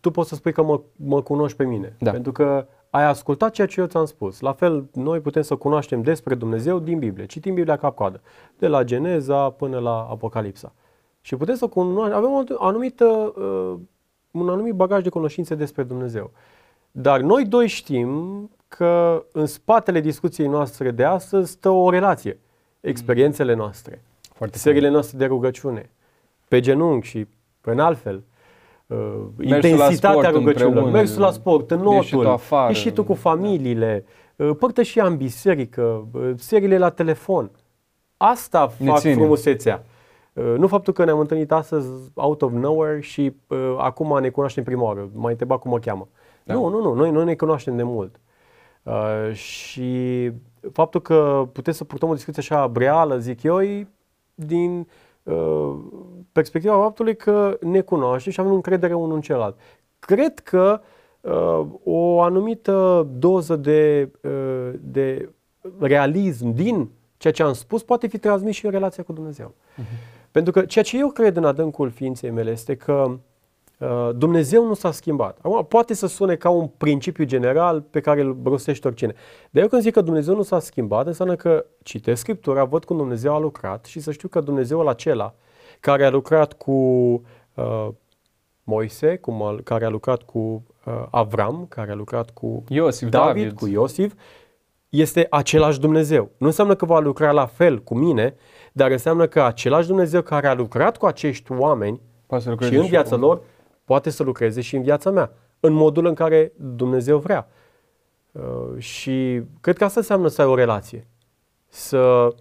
tu poți să spui că mă, mă cunoști pe mine. Da. Pentru că ai ascultat ceea ce eu ți-am spus. La fel, noi putem să cunoaștem despre Dumnezeu din Biblie. Citim Biblia cap-coadă, de la Geneza până la Apocalipsa. Și putem să cunoaștem, avem o anumită, uh, un anumit bagaj de cunoștințe despre Dumnezeu. Dar noi doi știm că în spatele discuției noastre de astăzi stă o relație. Experiențele noastre, Foarte seriile noastre de rugăciune, pe genunchi și în altfel, uh, intensitatea rugăciunilor, mersul la sport, în notul, afară, ieșitul cu familiile, uh, părtășia în biserică, uh, seriile la telefon. Asta fac frumusețea. Uh, nu faptul că ne-am întâlnit astăzi out of nowhere și uh, acum ne cunoaștem prima oară, mai întreba cum mă cheamă. Da. Nu, nu, nu, noi, noi ne cunoaștem de mult. Uh, și faptul că putem să purtăm o discuție așa reală, zic eu, e din uh, perspectiva faptului că ne cunoaștem și avem încredere unul în celălalt. Cred că uh, o anumită doză de, uh, de realism din ceea ce am spus poate fi transmis și în relația cu Dumnezeu. Uh-huh. Pentru că ceea ce eu cred în adâncul ființei mele este că uh, Dumnezeu nu s-a schimbat. Acum, poate să sune ca un principiu general pe care îl rostește oricine. Dar eu când zic că Dumnezeu nu s-a schimbat, înseamnă că citesc Scriptura, văd cum Dumnezeu a lucrat și să știu că Dumnezeul acela care a lucrat cu uh, Moise, cum a, care a lucrat cu uh, Avram, care a lucrat cu Iosif, David, David, cu Iosif, este același Dumnezeu. Nu înseamnă că va lucra la fel cu mine, dar înseamnă că același Dumnezeu care a lucrat cu acești oameni și în viața și lor, poate să lucreze și în viața mea, în modul în care Dumnezeu vrea. Uh, și cred că asta înseamnă să ai o relație. Să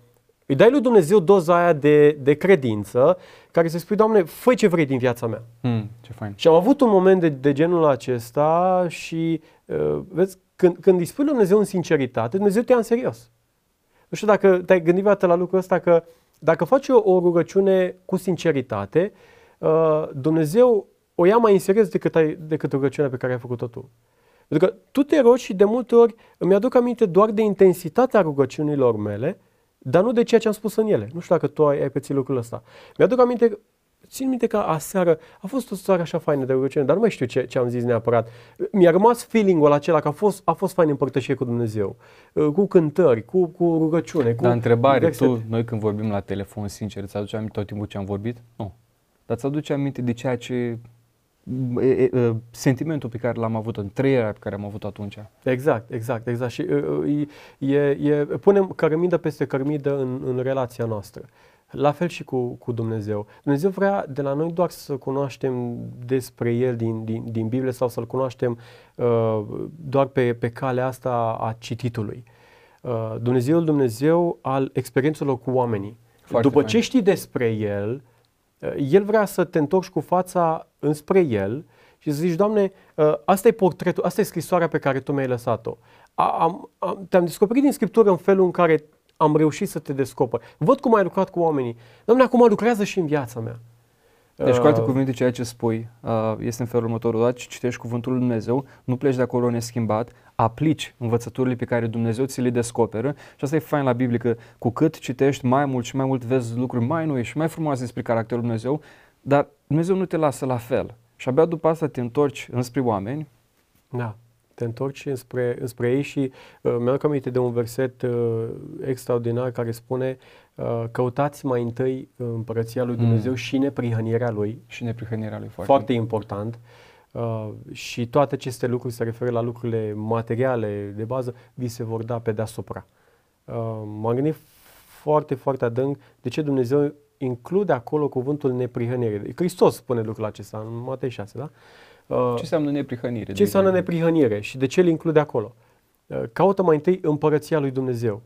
îi dai lui Dumnezeu doza aia de, de credință care să spui, Doamne, fă ce vrei din viața mea. Mm, ce fain. Și am avut un moment de, de genul acesta și, uh, vezi, când, când îi spui lui Dumnezeu în sinceritate, Dumnezeu te ia în serios. Nu știu dacă te-ai gândit la lucrul ăsta că dacă faci o, o rugăciune cu sinceritate, uh, Dumnezeu o ia mai în serios decât, ai, decât rugăciunea pe care ai făcut-o tu. Pentru că tu te rogi și de multe ori îmi aduc aminte doar de intensitatea rugăciunilor mele, dar nu de ceea ce am spus în ele. Nu știu dacă tu ai, ai pățit lucrul ăsta. Mi-aduc aminte Țin minte că aseară a fost o soare așa faină de rugăciune, dar nu mai știu ce, ce am zis neapărat. Mi-a rămas feeling-ul acela că a fost, a fost fain împărtășie cu Dumnezeu, uh, cu cântări, cu, cu rugăciune. Cu dar întrebare, verset. tu, noi când vorbim la telefon, sincer, îți aduce aminte tot timpul ce am vorbit? Nu. Dar îți aduce aminte de ceea ce e, e, sentimentul pe care l-am avut, întreierea pe care am avut atunci. Exact, exact, exact. Și e, e, punem cărămidă peste cărămidă în, în relația noastră. La fel și cu, cu Dumnezeu. Dumnezeu vrea de la noi doar să cunoaștem despre El din, din, din Biblie sau să-L cunoaștem uh, doar pe, pe calea asta a cititului. Uh, Dumnezeu Dumnezeu al experiențelor cu oamenii. Foarte După fain. ce știi despre El, uh, El vrea să te întorci cu fața înspre El și să zici, Doamne, uh, asta e portretul, asta e scrisoarea pe care Tu mi-ai lăsat-o. Am, am, te-am descoperit din Scriptură în felul în care am reușit să te descoper. Văd cum ai lucrat cu oamenii. Doamne, acum lucrează și în viața mea. Deci, cu alte uh, cuvinte, ceea ce spui uh, este în felul următor. Odată ce citești Cuvântul Lui Dumnezeu, nu pleci de acolo neschimbat, aplici învățăturile pe care Dumnezeu ți le descoperă și asta e fain la Biblie, că cu cât citești mai mult și mai mult vezi lucruri mai noi și mai frumoase despre caracterul Dumnezeu, dar Dumnezeu nu te lasă la fel. Și abia după asta te întorci înspre oameni. Da te întorci înspre, înspre ei și uh, mi-am aminte de un verset uh, extraordinar care spune uh, căutați mai întâi împărăția lui Dumnezeu mm. și neprihănirea lui. Și neprihănirea lui, foarte, foarte important. Uh, și toate aceste lucruri se referă la lucrurile materiale de bază, vi se vor da pe deasupra. Uh, m-am gândit foarte, foarte adânc de ce Dumnezeu include acolo cuvântul neprihănire. Hristos spune lucrul acesta în Matei 6, da? Uh, Uh, ce înseamnă neprihănire? Ce înseamnă neprihănire și de ce îl include acolo? Uh, caută mai întâi împărăția lui Dumnezeu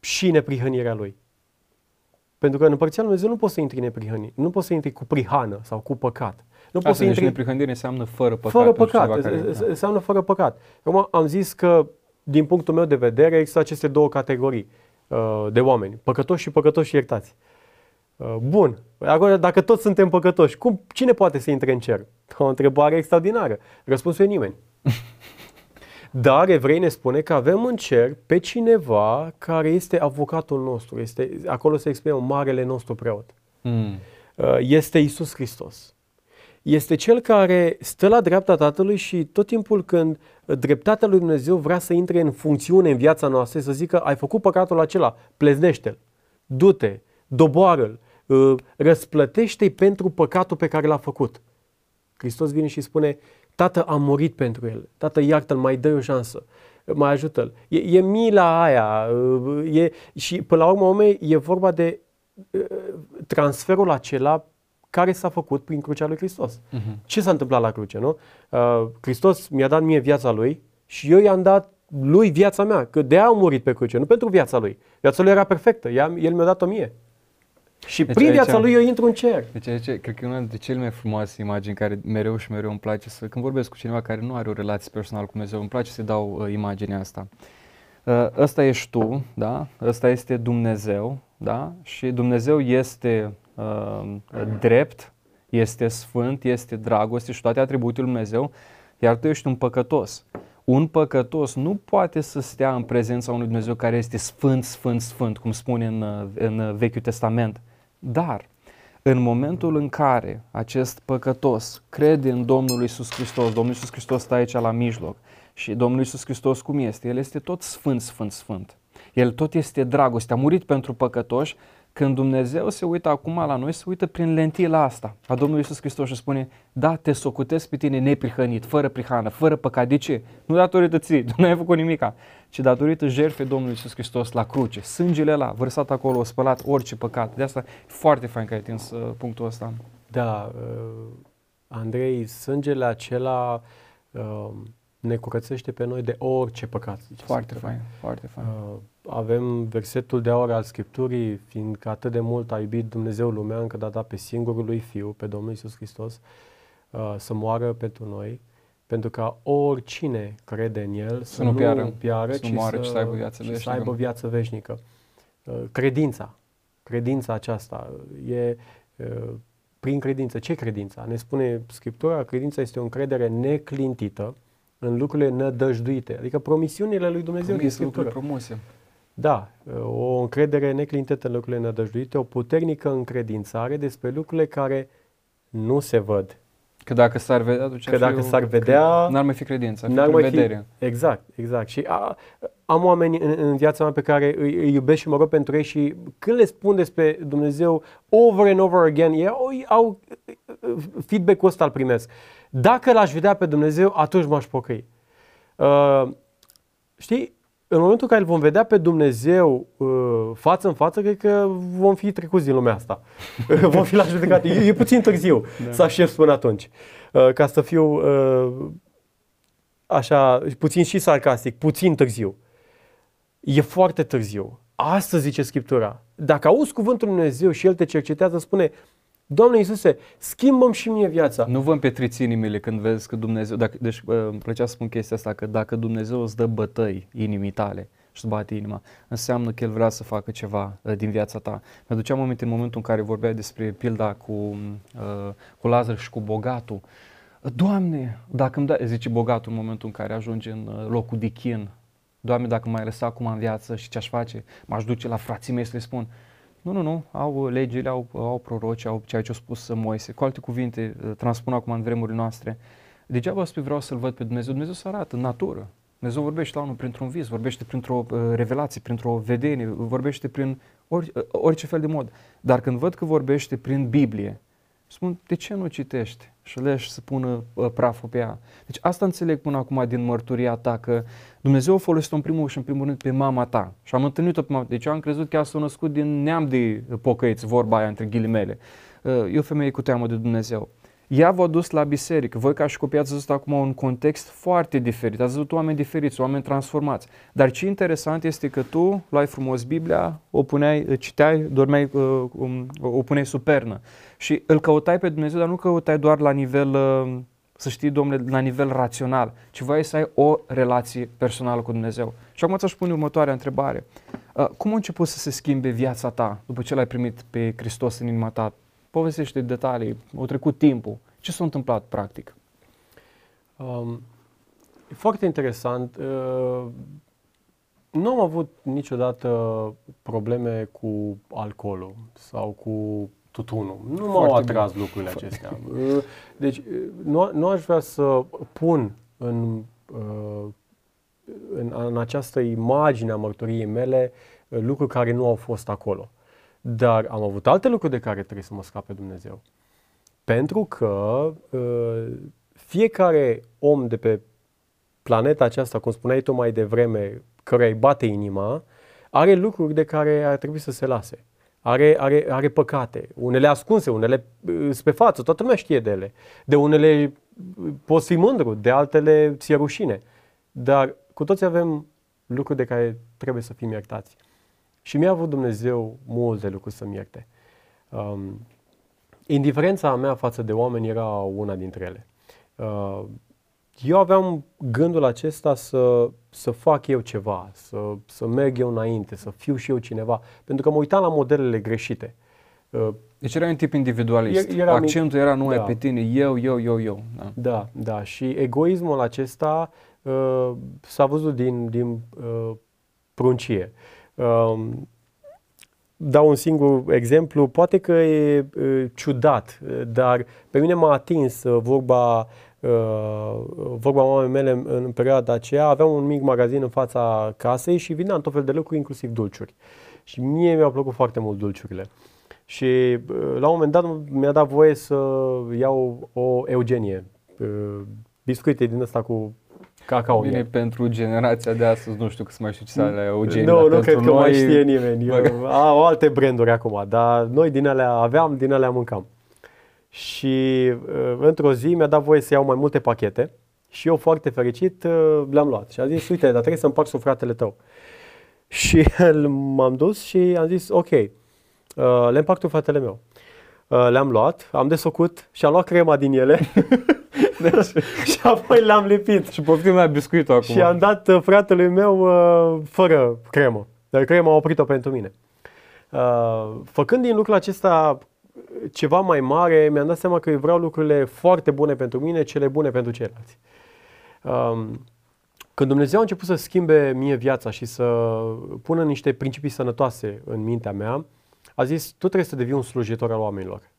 și neprihănirea lui. Pentru că în împărăția lui Dumnezeu nu poți să intri neprihănit, nu poți să intri cu prihană sau cu păcat. Nu poți să deci intri... neprihănire înseamnă fără păcat. Fără păcat, care... înseamnă fără păcat. Acum am zis că din punctul meu de vedere, există aceste două categorii uh, de oameni, păcătoși și păcătoși iertați. Uh, bun, acum dacă toți suntem păcătoși, cum, cine poate să intre în cer? O întrebare extraordinară. Răspunsul e nimeni. Dar evrei ne spune că avem în cer pe cineva care este avocatul nostru. Este, acolo se exprimă marele nostru preot. Mm. Este Isus Hristos. Este cel care stă la dreapta Tatălui și tot timpul când dreptatea lui Dumnezeu vrea să intre în funcțiune în viața noastră, să zică, ai făcut păcatul acela, pleznește-l, du-te, doboară-l, uh, răsplătește-i pentru păcatul pe care l-a făcut. Hristos vine și spune, Tată, am murit pentru el. Tată, iartă-l, mai dă o șansă. Mai ajută-l. E, e mila aia. E, și până la urmă, e vorba de transferul acela care s-a făcut prin crucea lui Hristos. Uh-huh. Ce s-a întâmplat la cruce, nu? Uh, Hristos mi-a dat mie viața lui și eu i-am dat lui viața mea, că de aia am murit pe cruce, nu pentru viața lui. Viața lui era perfectă, el mi-a dat-o mie. Și deci prin aici, viața lui eu intru în cer. Deci aici, cred că e una dintre cele mai frumoase imagini care mereu și mereu îmi place să, când vorbesc cu cineva care nu are o relație personală cu Dumnezeu, îmi place să dau uh, imaginea asta. Uh, ăsta ești tu, da? Ăsta este Dumnezeu, da? Și Dumnezeu este uh, drept, este sfânt, este dragoste și toate atributele lui Dumnezeu, iar tu ești un păcătos. Un păcătos nu poate să stea în prezența unui Dumnezeu care este sfânt, sfânt, sfânt, cum spune în, uh, în Vechiul Testament. Dar, în momentul în care acest păcătos crede în Domnul Isus Hristos, Domnul Isus Hristos stă aici la mijloc și Domnul Isus Hristos cum este? El este tot sfânt, sfânt, sfânt. El tot este dragoste, a murit pentru păcătoși. Când Dumnezeu se uită acum la noi, se uită prin lentila asta a Domnului Isus Hristos și spune, da, te socutesc pe tine neprihănit, fără prihană, fără păcat. De ce? Nu datorită ție, nu ai făcut nimica, ci datorită jertfei Domnului Isus Hristos la cruce. Sângele la vărsat acolo, spălat orice păcat. De asta e foarte fain că ai atins uh, punctul ăsta. Da, uh, Andrei, sângele acela uh, ne curățește pe noi de orice păcat. Zice foarte fain, foarte fain. Uh, avem versetul de aur al Scripturii, fiindcă atât de mult a iubit Dumnezeu lumea încât a dat pe singurul lui Fiu, pe Domnul Isus Hristos, uh, să moară pentru noi, pentru ca oricine crede în El să, să nu piară, piară să ci, moară, să, ci să aibă viață veșnică. Să aibă viață veșnică. Uh, credința, credința aceasta e uh, prin credință. Ce credința? Ne spune Scriptura, credința este o încredere neclintită în lucrurile nădăjduite, adică promisiunile lui Dumnezeu din Scriptură. Promose. Da, o încredere neclintită în lucrurile nădăjduite, o puternică încredințare despre lucrurile care nu se văd. Că dacă s-ar vedea, atunci că dacă s-ar vedea, n-ar mai fi credință, ar fi mai vedere. Fi, exact, exact. Și a, am oameni în, în viața mea pe care îi, îi iubesc și mă rog pentru ei și când le spun despre Dumnezeu over and over again, ei au, au feedback-ul ăsta îl primesc. Dacă l-aș vedea pe Dumnezeu, atunci m-aș pocăi. Uh, știi, în momentul în care îl vom vedea pe Dumnezeu uh, față în față, cred că vom fi trecuți din lumea asta. vom fi la judecată. E, e puțin târziu da. să aștept până atunci. Uh, ca să fiu uh, așa, puțin și sarcastic, puțin târziu. E foarte târziu. Astăzi zice Scriptura. Dacă auzi cuvântul Lui Dumnezeu și El te cercetează, spune, Doamne Iisuse, schimbăm și mie viața. Nu vă împetriți inimile când vezi că Dumnezeu, dacă, deci îmi plăcea să spun chestia asta, că dacă Dumnezeu îți dă bătăi inimii tale și îți bate inima, înseamnă că El vrea să facă ceva uh, din viața ta. Mi-aduceam aminte în momentul în care vorbea despre pilda cu, uh, cu Lazar și cu bogatul. Doamne, dacă îmi dai, zice bogatul în momentul în care ajunge în uh, locul de chin, Doamne, dacă m-ai lăsat acum în viață și ce-aș face, m-aș duce la frații mei să le spun, nu, nu, nu, au legile, au, au proroci, au ceea ce a spus Moise. Cu alte cuvinte, uh, transpun acum în vremurile noastre. Degeaba spui vreau să-L văd pe Dumnezeu. Dumnezeu se arată în natură. Dumnezeu vorbește la unul printr-un vis, vorbește printr-o uh, revelație, printr-o vedenie, vorbește prin ori, uh, orice fel de mod. Dar când văd că vorbește prin Biblie, spun, de ce nu citești și leși să pună uh, praful pe ea? Deci asta înțeleg până acum din mărturia ta, că Dumnezeu a folosit-o în primul și în primul rând pe mama ta. Și am întâlnit-o pe mama Deci eu am crezut că ea s-a născut din neam de pocăiți, vorba aia între ghilimele. Uh, e o femeie cu teamă de Dumnezeu. Ea v-a dus la biserică. Voi ca și copii ați văzut acum un context foarte diferit. Ați văzut oameni diferiți, oameni transformați. Dar ce interesant este că tu luai frumos Biblia, o puneai, citeai, dormeai, uh, um, o puneai supernă. Și îl căutai pe Dumnezeu, dar nu căutai doar la nivel uh, să știi, domnule, la nivel rațional, ci voiai să ai o relație personală cu Dumnezeu. Și acum ți-aș pune următoarea întrebare. Uh, cum a început să se schimbe viața ta după ce l-ai primit pe Hristos în inima ta? Povestește detalii, au trecut timpul. Ce s-a întâmplat practic? Um, e foarte interesant. Uh, nu am avut niciodată probleme cu alcoolul sau cu tutunul. Nu m-au atras bine. lucrurile acestea. Uh, deci uh, nu, nu aș vrea să pun în, uh, în, în această imagine a mărturiei mele lucruri care nu au fost acolo. Dar am avut alte lucruri de care trebuie să mă scape Dumnezeu. Pentru că fiecare om de pe planeta aceasta, cum spuneai tu mai devreme, care îi bate inima, are lucruri de care ar trebui să se lase. Are, are, are păcate, unele ascunse, unele uh, sunt pe față, toată lumea știe de ele. De unele uh, poți fi mândru, de altele ți-e rușine. Dar cu toți avem lucruri de care trebuie să fim iertați. Și mi-a avut Dumnezeu multe lucruri să-mi ierte. Um, indiferența mea față de oameni era una dintre ele. Uh, eu aveam gândul acesta să, să fac eu ceva, să, să merg eu înainte, să fiu și eu cineva, pentru că mă uitam la modelele greșite. Uh, deci era un tip individualist. Era, Accentul era nu da. pe tine, eu, eu, eu, eu. Da, da, da. și egoismul acesta uh, s-a văzut din, din uh, pruncie. Uh, dau un singur exemplu, poate că e uh, ciudat, dar pe mine m-a atins uh, vorba Uh, vorba mamei mele în perioada aceea, aveam un mic magazin în fața casei și vineam tot fel de lucruri, inclusiv dulciuri. Și mie mi-au plăcut foarte mult dulciurile. Și uh, la un moment dat mi-a dat voie să iau o Eugenie, uh, biscuite din asta cu cacao. Bine, pentru generația de astăzi, nu știu că să mai știu ce să alea Eugenie. Nu, nu cred noi... că mai știe nimeni. Eu, au alte branduri acum, dar noi din alea aveam, din alea mâncam și uh, într-o zi mi-a dat voie să iau mai multe pachete și eu foarte fericit uh, le-am luat. Și a zis, uite, dar trebuie să împart cu fratele tău. Și m-am dus și am zis, ok, uh, le împart cu fratele meu. Uh, le-am luat, am desfăcut și am luat crema din ele. deci, și apoi le-am lipit. Și poftim mai biscuitul acum. Și am dat uh, fratelui meu uh, fără cremă. Dar crema a oprit-o pentru mine. Uh, făcând din lucrul acesta ceva mai mare, mi-am dat seama că vreau lucrurile foarte bune pentru mine, cele bune pentru ceilalți. Um, când Dumnezeu a început să schimbe mie viața și să pună niște principii sănătoase în mintea mea, a zis, tu trebuie să devii un slujitor al oamenilor.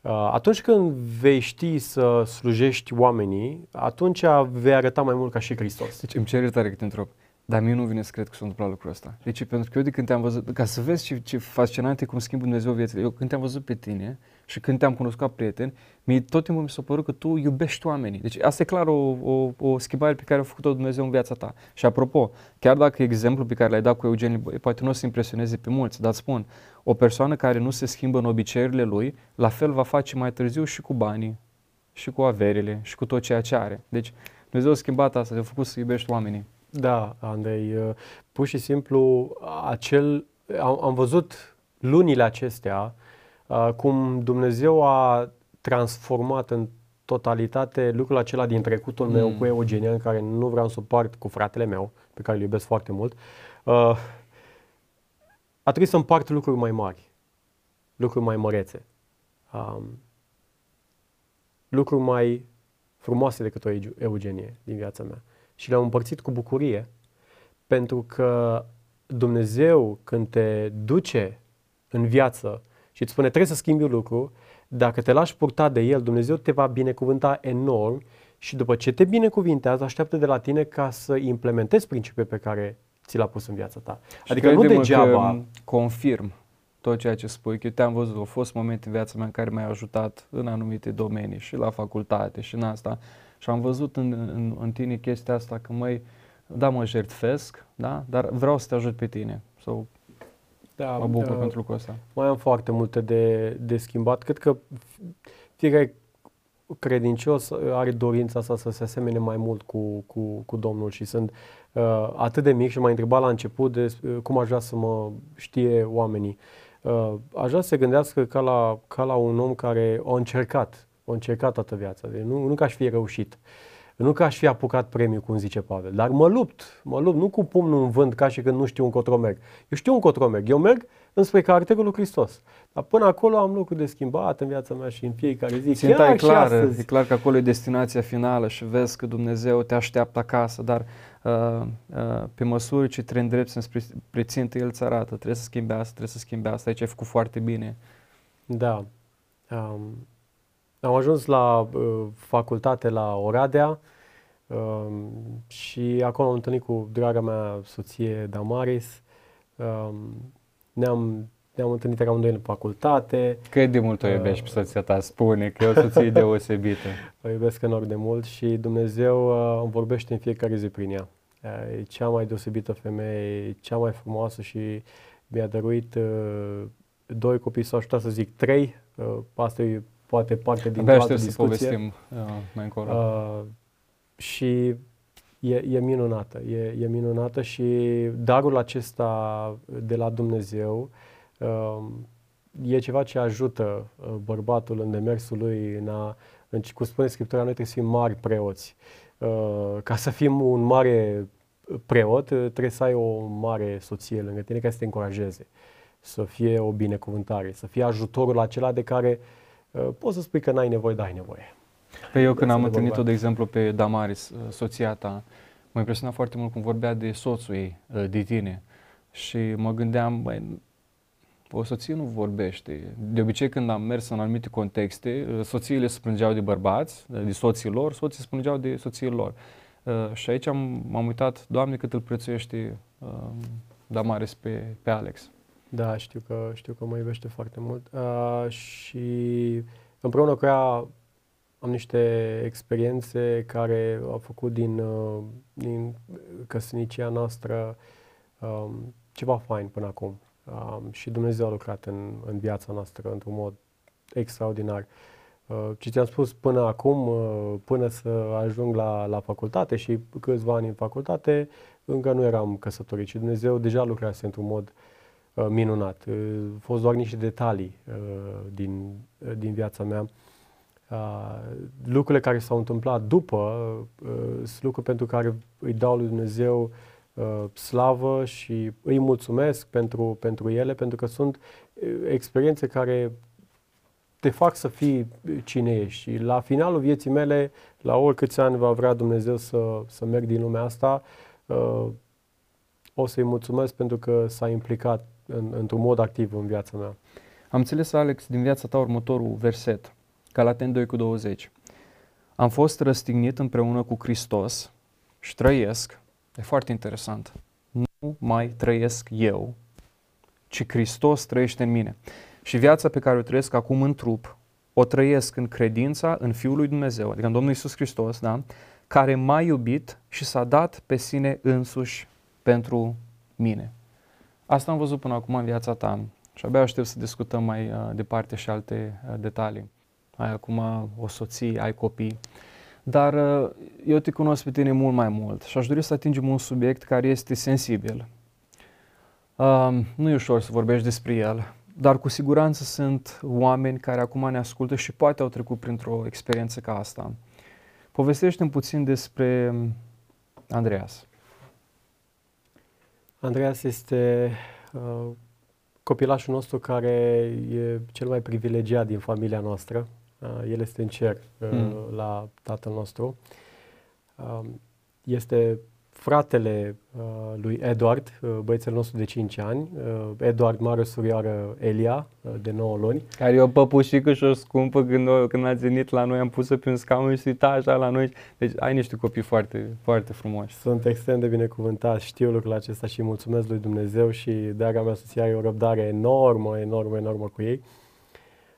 Uh, atunci când vei ști să slujești oamenii, atunci vei arăta mai mult ca și Hristos. Deci îmi cer iertare că te întreb. Dar mie nu vine să cred că s-a întâmplat lucrul ăsta. Deci pentru că eu de când te-am văzut, ca să vezi ce, ce fascinant e cum schimbă Dumnezeu viețile, eu când te-am văzut pe tine și când te-am cunoscut prieten, mie tot timpul mi s-a părut că tu iubești oamenii. Deci asta e clar o, o, o schimbare pe care a făcut-o Dumnezeu în viața ta. Și apropo, chiar dacă exemplul pe care l-ai dat cu Eugen poate nu o să impresioneze pe mulți, dar spun, o persoană care nu se schimbă în obiceiurile lui, la fel va face mai târziu și cu banii, și cu averile, și cu tot ceea ce are. Deci Dumnezeu a schimbat asta, te-a făcut să iubești oamenii. Da, Andrei, uh, pur și simplu acel, am, am văzut lunile acestea uh, cum Dumnezeu a transformat în totalitate lucrul acela din trecutul mm. meu cu Eugenia, în care nu vreau să part cu fratele meu, pe care îl iubesc foarte mult, uh, a trebuit să împart lucruri mai mari, lucruri mai mărețe, um, lucruri mai frumoase decât o Eugenie din viața mea. Și le-am împărțit cu bucurie, pentru că Dumnezeu, când te duce în viață și îți spune trebuie să schimbi un lucru, dacă te lași purta de El, Dumnezeu te va binecuvânta enorm și după ce te binecuvintează, așteaptă de la tine ca să implementezi principiul pe care ți l-a pus în viața ta. Și adică nu degeaba... confirm tot ceea ce spui, că eu te-am văzut, au fost momente în viața mea în care m-ai ajutat în anumite domenii și la facultate și în asta și am văzut în, în, în tine chestia asta că măi, da, mă jertfesc, da, dar vreau să te ajut pe tine. So, da, mă bucur da, pentru lucrul ăsta. Mai am foarte multe de, de schimbat. Cred că fiecare credincios are dorința asta să se asemene mai mult cu, cu, cu Domnul și sunt uh, atât de mic și m-a întrebat la început de uh, cum aș vrea să mă știe oamenii. Uh, aș vrea să se gândească ca la, ca la un om care a încercat o încercat toată viața, deci nu, nu că aș fi reușit. Nu că aș fi apucat premiul, cum zice Pavel, dar mă lupt, mă lupt, nu cu pumnul în vânt ca și când nu știu un cotro merg. Eu știu un cotro merg, eu merg înspre caracterul lui Hristos. Dar până acolo am lucruri de schimbat în viața mea și în fiecare zi. Ținta e clară, e clar că acolo e destinația finală și vezi că Dumnezeu te așteaptă acasă, dar uh, uh, pe măsură ce te îndrepți spre țintă, El îți arată, trebuie să schimbi asta, trebuie să schimbi asta, aici ai făcut foarte bine. Da. Um, am ajuns la uh, facultate la Oradea uh, și acolo am întâlnit cu draga mea soție Damaris. Uh, ne-am, ne-am întâlnit amândoi în facultate. Cât de mult o uh, iubești pe soția ta? Spune că e o soție deosebită. o iubesc enorm de mult și Dumnezeu uh, îmi vorbește în fiecare zi prin ea. Uh, e cea mai deosebită femeie, e cea mai frumoasă și mi-a dăruit uh, doi copii, sau aș să zic trei. Uh, asta e poate parte din Abia altă discuție. să povestim uh, mai încolo. Uh, și e, e minunată, e, e minunată și darul acesta de la Dumnezeu uh, e ceva ce ajută uh, bărbatul în demersul lui, în a, în, cum spune Scriptura, noi trebuie să fim mari preoți. Uh, ca să fim un mare preot, trebuie să ai o mare soție lângă tine care să te încurajeze, să fie o binecuvântare, să fie ajutorul acela de care uh, Uh, poți să spui că n-ai nevoie, dar ai nevoie. Pe eu când am întâlnit-o, de exemplu, pe Damaris, uh, soția ta, m-a impresionat foarte mult cum vorbea de soțul ei, uh, de tine. Și mă gândeam, băi, o soție nu vorbește. De obicei când am mers în anumite contexte, soțiile se plângeau de bărbați, de soții lor, soții se plângeau de soții lor. și aici am, m-am uitat, Doamne, cât îl prețuiește Damaris pe, pe Alex. Da, știu că, știu că mă iubește foarte mult uh, și împreună cu ea am niște experiențe care au făcut din, uh, din căsnicia noastră um, ceva fain până acum. Um, și Dumnezeu a lucrat în, în viața noastră într-un mod extraordinar. Uh, ce ți-am spus până acum, uh, până să ajung la, la facultate și câțiva ani în facultate, încă nu eram căsătorit și Dumnezeu deja lucrase într-un mod uh, Uh, minunat. Uh, au fost doar niște detalii uh, din, din viața mea. Lucrurile care s-au întâmplat după sunt lucruri pentru care îi dau lui Dumnezeu slavă și îi mulțumesc pentru, pentru ele, pentru că sunt experiențe care te fac să fii cine ești. Și la finalul vieții mele, la oricâți ani va vrea Dumnezeu să, să merg din lumea asta, o să-i mulțumesc pentru că s-a implicat în, într-un mod activ în viața mea. Am înțeles, Alex, din viața ta următorul verset, Galaten 2 cu 20. Am fost răstignit împreună cu Hristos și trăiesc, e foarte interesant, nu mai trăiesc eu, ci Hristos trăiește în mine. Și viața pe care o trăiesc acum în trup, o trăiesc în credința în Fiul lui Dumnezeu, adică în Domnul Isus Hristos, da? care m-a iubit și s-a dat pe sine însuși pentru mine. Asta am văzut până acum în viața ta și abia aștept să discutăm mai uh, departe și alte uh, detalii. Ai acum o soție, ai copii, dar uh, eu te cunosc pe tine mult mai mult și aș dori să atingem un subiect care este sensibil. Uh, nu e ușor să vorbești despre el, dar cu siguranță sunt oameni care acum ne ascultă și poate au trecut printr-o experiență ca asta. Povestește-mi puțin despre Andreas. Andreas este uh, copilașul nostru care e cel mai privilegiat din familia noastră. Uh, el este în cer uh, mm. la tatăl nostru. Uh, este fratele uh, lui Edward, uh, băiețel nostru de 5 ani, uh, Edward mare surioară Elia, uh, de 9 luni. Care e o păpușică și o scumpă când, o, când a venit la noi, am pus-o pe un scaun și uita așa la noi. Deci ai niște copii foarte, foarte frumoși. Sunt extrem de binecuvântat, știu lucrul acesta și mulțumesc lui Dumnezeu și draga mea soție are o răbdare enormă, enormă, enormă cu ei.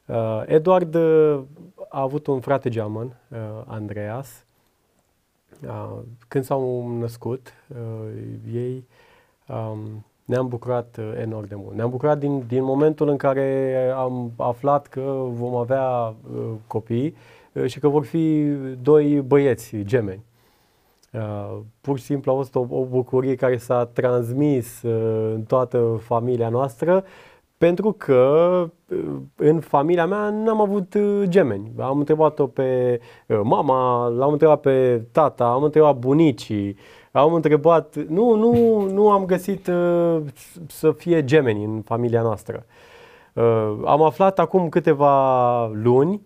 Uh, Edward uh, a avut un frate geamăn, uh, Andreas, când s-au născut, uh, ei um, ne-am bucurat uh, enorm de mult. Ne-am bucurat din, din momentul în care am aflat că vom avea uh, copii și că vor fi doi băieți gemeni. Uh, pur și simplu a fost o, o bucurie care s-a transmis uh, în toată familia noastră pentru că în familia mea n-am avut gemeni. Am întrebat-o pe mama, l-am întrebat pe tata, am întrebat bunicii, am întrebat, nu, nu, nu am găsit să fie gemeni în familia noastră. Am aflat acum câteva luni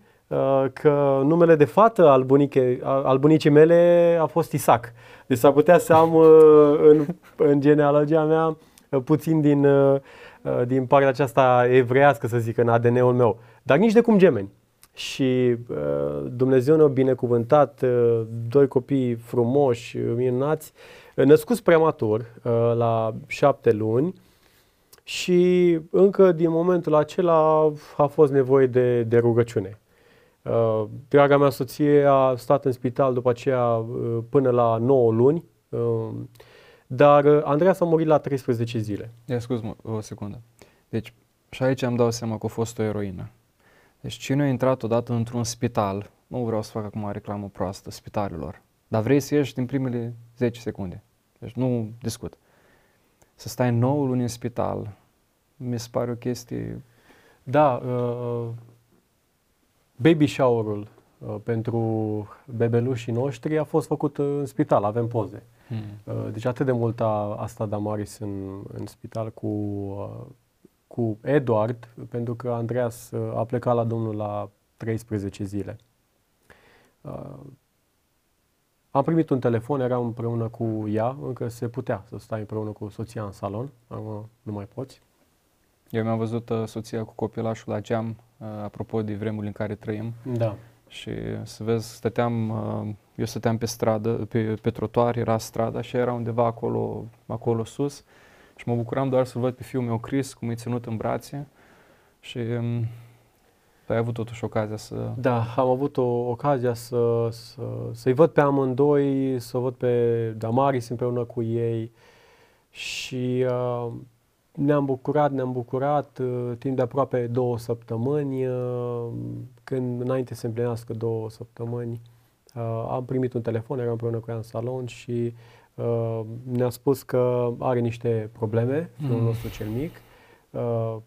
că numele de fată al, buniche, al bunicii mele a fost Isaac. Deci s-ar putea să am în, în genealogia mea puțin din, din partea aceasta evreiască, să zic, în ADN-ul meu. Dar nici de cum gemeni. Și Dumnezeu ne-a binecuvântat, doi copii frumoși, minunați, născuți prematur, la șapte luni, și încă din momentul acela a fost nevoie de, de rugăciune. Uh, draga mea soție a stat în spital după aceea uh, până la 9 luni, uh, dar Andreea s-a murit la 13 zile. Ia scuz o secundă. Deci și aici am dau seama că a fost o eroină. Deci cine a intrat odată într-un spital, nu vreau să fac acum reclamă proastă spitalelor, dar vrei să ieși din primele 10 secunde. Deci nu discut. Să stai 9 luni în spital, mi se pare o chestie... Da, uh, Baby shower-ul uh, pentru bebelușii noștri a fost făcut în spital, avem poze. Hmm. Uh, deci atât de mult a, a stat Damaris în, în spital cu, uh, cu Edward, pentru că Andreas uh, a plecat la domnul la 13 zile. Uh, am primit un telefon, eram împreună cu ea, încă se putea să stai împreună cu soția în salon, acum nu mai poți. Eu mi-am văzut uh, soția cu copilașul la geam, uh, apropo de vremurile în care trăim. Da. Și să vezi, stăteam, uh, eu stăteam pe stradă, pe, pe trotuar, era strada și era undeva acolo, acolo sus. Și mă bucuram doar să văd pe fiul meu Chris, cum e ținut în brațe. Și um, tu ai avut totuși ocazia să... Da, am avut o ocazia să, să, să-i văd pe amândoi, să văd pe Damaris împreună cu ei și uh, ne-am bucurat, ne-am bucurat uh, timp de aproape două săptămâni, uh, când înainte să împlinească două săptămâni, uh, am primit un telefon, eram împreună cu ea în salon și uh, ne-a spus că are niște probleme, mm. fiul nostru cel mic, uh,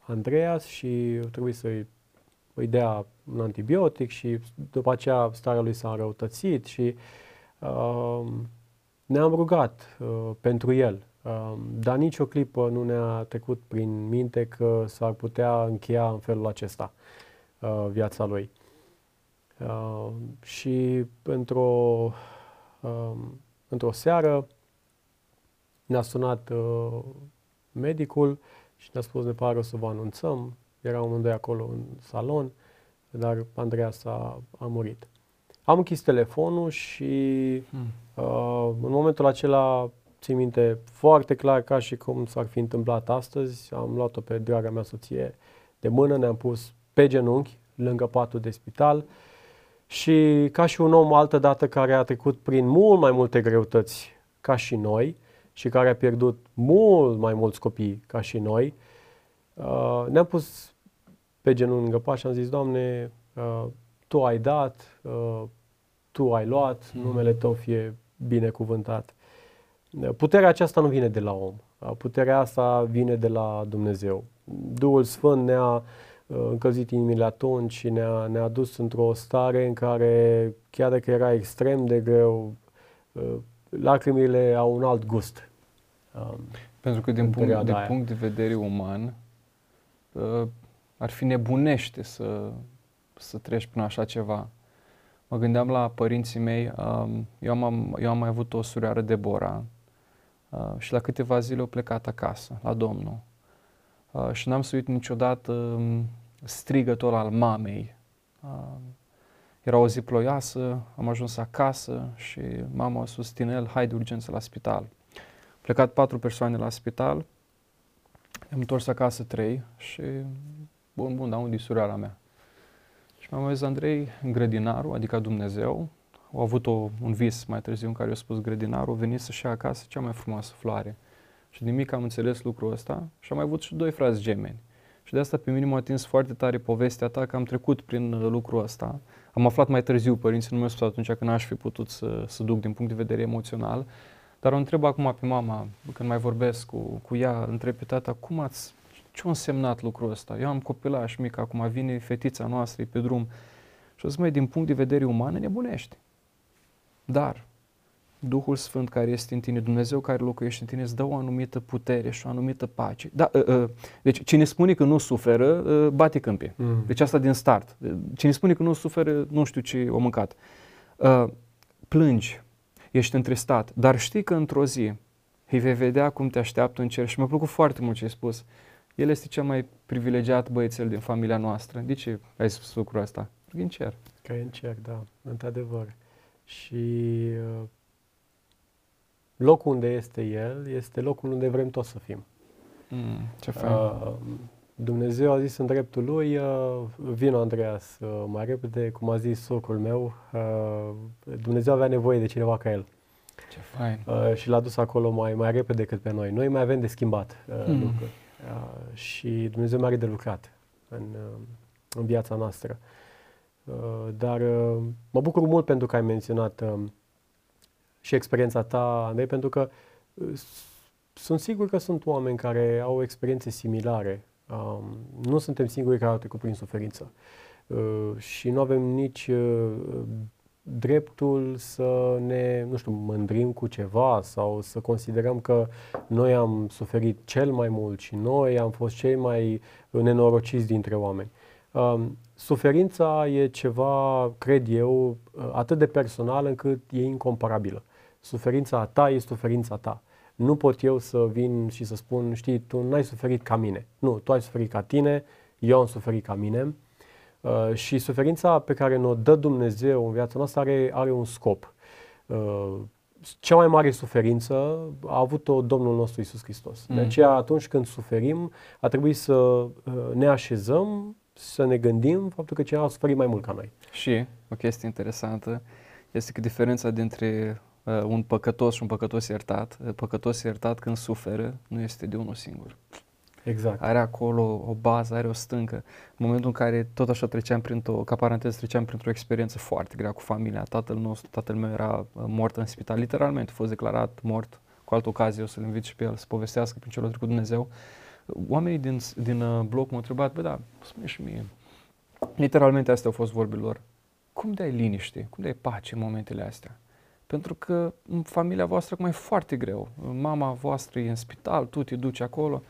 Andreas, și trebuie să-i îi dea un antibiotic și după aceea starea lui s-a înrăutățit și uh, ne-am rugat uh, pentru el dar nicio clipă nu ne-a trecut prin minte că s-ar putea încheia în felul acesta uh, viața lui. Uh, și într-o, um, într-o seară ne-a sunat uh, medicul și ne-a spus ne pare să vă anunțăm. Erau amândoi acolo în salon, dar Andreea s-a a murit. Am închis telefonul și hmm. uh, în momentul acela țin minte foarte clar ca și cum s-ar fi întâmplat astăzi. Am luat-o pe draga mea soție de mână, ne-am pus pe genunchi lângă patul de spital și ca și un om altă dată care a trecut prin mult mai multe greutăți ca și noi și care a pierdut mult mai mulți copii ca și noi, uh, ne-am pus pe genunchi lângă pat și am zis, Doamne, uh, Tu ai dat, uh, Tu ai luat, numele Tău fie binecuvântat. Puterea aceasta nu vine de la om. Puterea asta vine de la Dumnezeu. Duhul Sfânt ne-a uh, încălzit inimile atunci și ne-a, ne-a dus într-o stare în care, chiar dacă era extrem de greu, uh, lacrimile au un alt gust. Um, Pentru că din punct, de punct de vedere uman, uh, ar fi nebunește să, să treci prin așa ceva. Mă gândeam la părinții mei, um, eu am, eu am mai avut o surioară Deborah, Uh, și la câteva zile au plecat acasă, la Domnul. Uh, și n-am să uit niciodată um, strigătul al mamei. Uh, era o zi ploioasă, am ajuns acasă și mama a spus, Tinel, hai de urgență la spital. Au plecat patru persoane la spital, am întors acasă trei și bun, bun, dar unde e mea? Și mi-am zis, Andrei, grădinarul, adică Dumnezeu, au avut o, un vis mai târziu în care i-a spus grădinarul, venit să-și ia acasă cea mai frumoasă floare. Și din mic am înțeles lucrul ăsta și am mai avut și doi frați gemeni. Și de asta pe mine m-a atins foarte tare povestea ta că am trecut prin uh, lucrul ăsta. Am aflat mai târziu, părinții nu mi-au spus atunci că n-aș fi putut să, să duc din punct de vedere emoțional. Dar o întreb acum pe mama, când mai vorbesc cu, cu ea, întreb pe tata, cum ați, Ce a însemnat lucrul ăsta? Eu am copilaș mic, acum vine fetița noastră, e pe drum și o să mai din punct de vedere uman nebunește. Dar Duhul Sfânt care este în tine, Dumnezeu care locuiește în tine, îți dă o anumită putere și o anumită pace. Da, uh, uh, deci cine spune că nu suferă, uh, bate câmpie. Mm. Deci asta din start. Cine spune că nu suferă, nu știu ce o mâncat. Uh, plângi, ești întristat, dar știi că într-o zi îi vei vedea cum te așteaptă în cer și mi-a plăcut foarte mult ce ai spus. El este cel mai privilegiat băiețel din familia noastră. De ce ai spus lucrul ăsta? Pentru că în cer. Că e în cer, da, într-adevăr. Și uh, locul unde este El este locul unde vrem toți să fim. Mm, ce fain. Uh, Dumnezeu a zis în dreptul lui, uh, vino Andreas uh, mai repede, cum a zis socul meu, uh, Dumnezeu avea nevoie de cineva ca el. Ce fain. Uh, și l-a dus acolo mai, mai repede decât pe noi. Noi mai avem de schimbat uh, mm. lucruri. Uh, și Dumnezeu mai are de lucrat în, uh, în viața noastră. Uh, dar uh, mă bucur mult pentru că ai menționat uh, și experiența ta, Andrei, pentru că uh, sunt sigur că sunt oameni care au experiențe similare. Um, nu suntem singuri care au trecut prin suferință. Uh, și nu avem nici uh, dreptul să ne, nu știu, mândrim cu ceva sau să considerăm că noi am suferit cel mai mult și noi am fost cei mai nenorociți dintre oameni. Um, suferința e ceva, cred eu, atât de personal încât e incomparabilă. Suferința ta e suferința ta. Nu pot eu să vin și să spun, știi, tu n-ai suferit ca mine. Nu, tu ai suferit ca tine, eu am suferit ca mine. Uh, și suferința pe care ne-o dă Dumnezeu în viața noastră are, are un scop. Uh, cea mai mare suferință a avut-o Domnul nostru Isus Hristos. Mm. De aceea, atunci când suferim, a trebuit să uh, ne așezăm, să ne gândim faptul că cineva a suferit mai mult ca noi. Și o chestie interesantă este că diferența dintre uh, un păcătos și un păcătos iertat, uh, păcătos iertat când suferă, nu este de unul singur. Exact. Are acolo o bază, are o stâncă. În momentul în care tot așa treceam printr-o, ca paranteză, treceam printr-o experiență foarte grea cu familia. Tatăl nostru, tatăl meu era uh, mort în spital, literalmente, a fost declarat mort. Cu altă ocazie o să-l invit și pe el să povestească prin celor cu Dumnezeu. Oamenii din, din uh, bloc m-au întrebat, bă da, spune și mie. Literalmente astea au fost vorbile lor. Cum dai liniște, cum dai pace în momentele astea? Pentru că în familia voastră acum e foarte greu. Mama voastră e în spital, tu te duci acolo.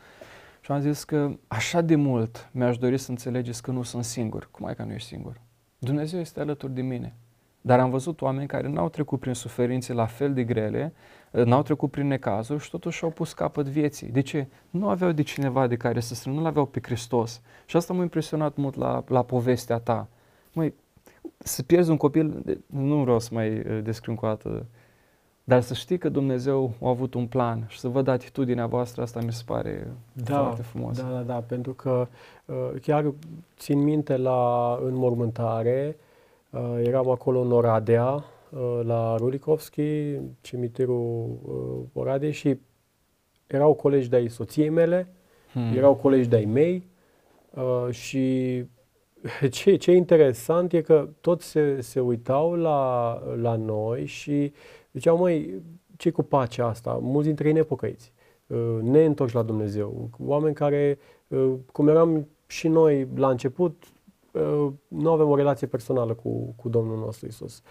Și am zis că așa de mult mi-aș dori să înțelegeți că nu sunt singur. Cum ai că nu ești singur? Dumnezeu este alături de mine. Dar am văzut oameni care n-au trecut prin suferințe la fel de grele, n-au trecut prin necazuri și totuși au pus capăt vieții. De ce? Nu aveau de cineva de care să strâng, nu aveau pe Hristos. Și asta m-a impresionat mult la, la povestea ta. Măi, să pierzi un copil, nu vreau să mai uh, descriu încă o dată, dar să știi că Dumnezeu a avut un plan și să văd atitudinea voastră, asta mi se pare da, foarte frumos. Da, da, da, pentru că uh, chiar țin minte la înmormântare, uh, eram acolo în Oradea, la Rulikovski, cimitirul Oradei și erau colegi de-ai soției mele, hmm. erau colegi de-ai mei și ce, ce interesant e că toți se, se uitau la, la noi și ziceau, măi, ce cu pacea asta? Mulți dintre ei nepocăiți, uh, neîntorși la Dumnezeu, oameni care, uh, cum eram și noi la început, uh, nu avem o relație personală cu, cu Domnul nostru Isus.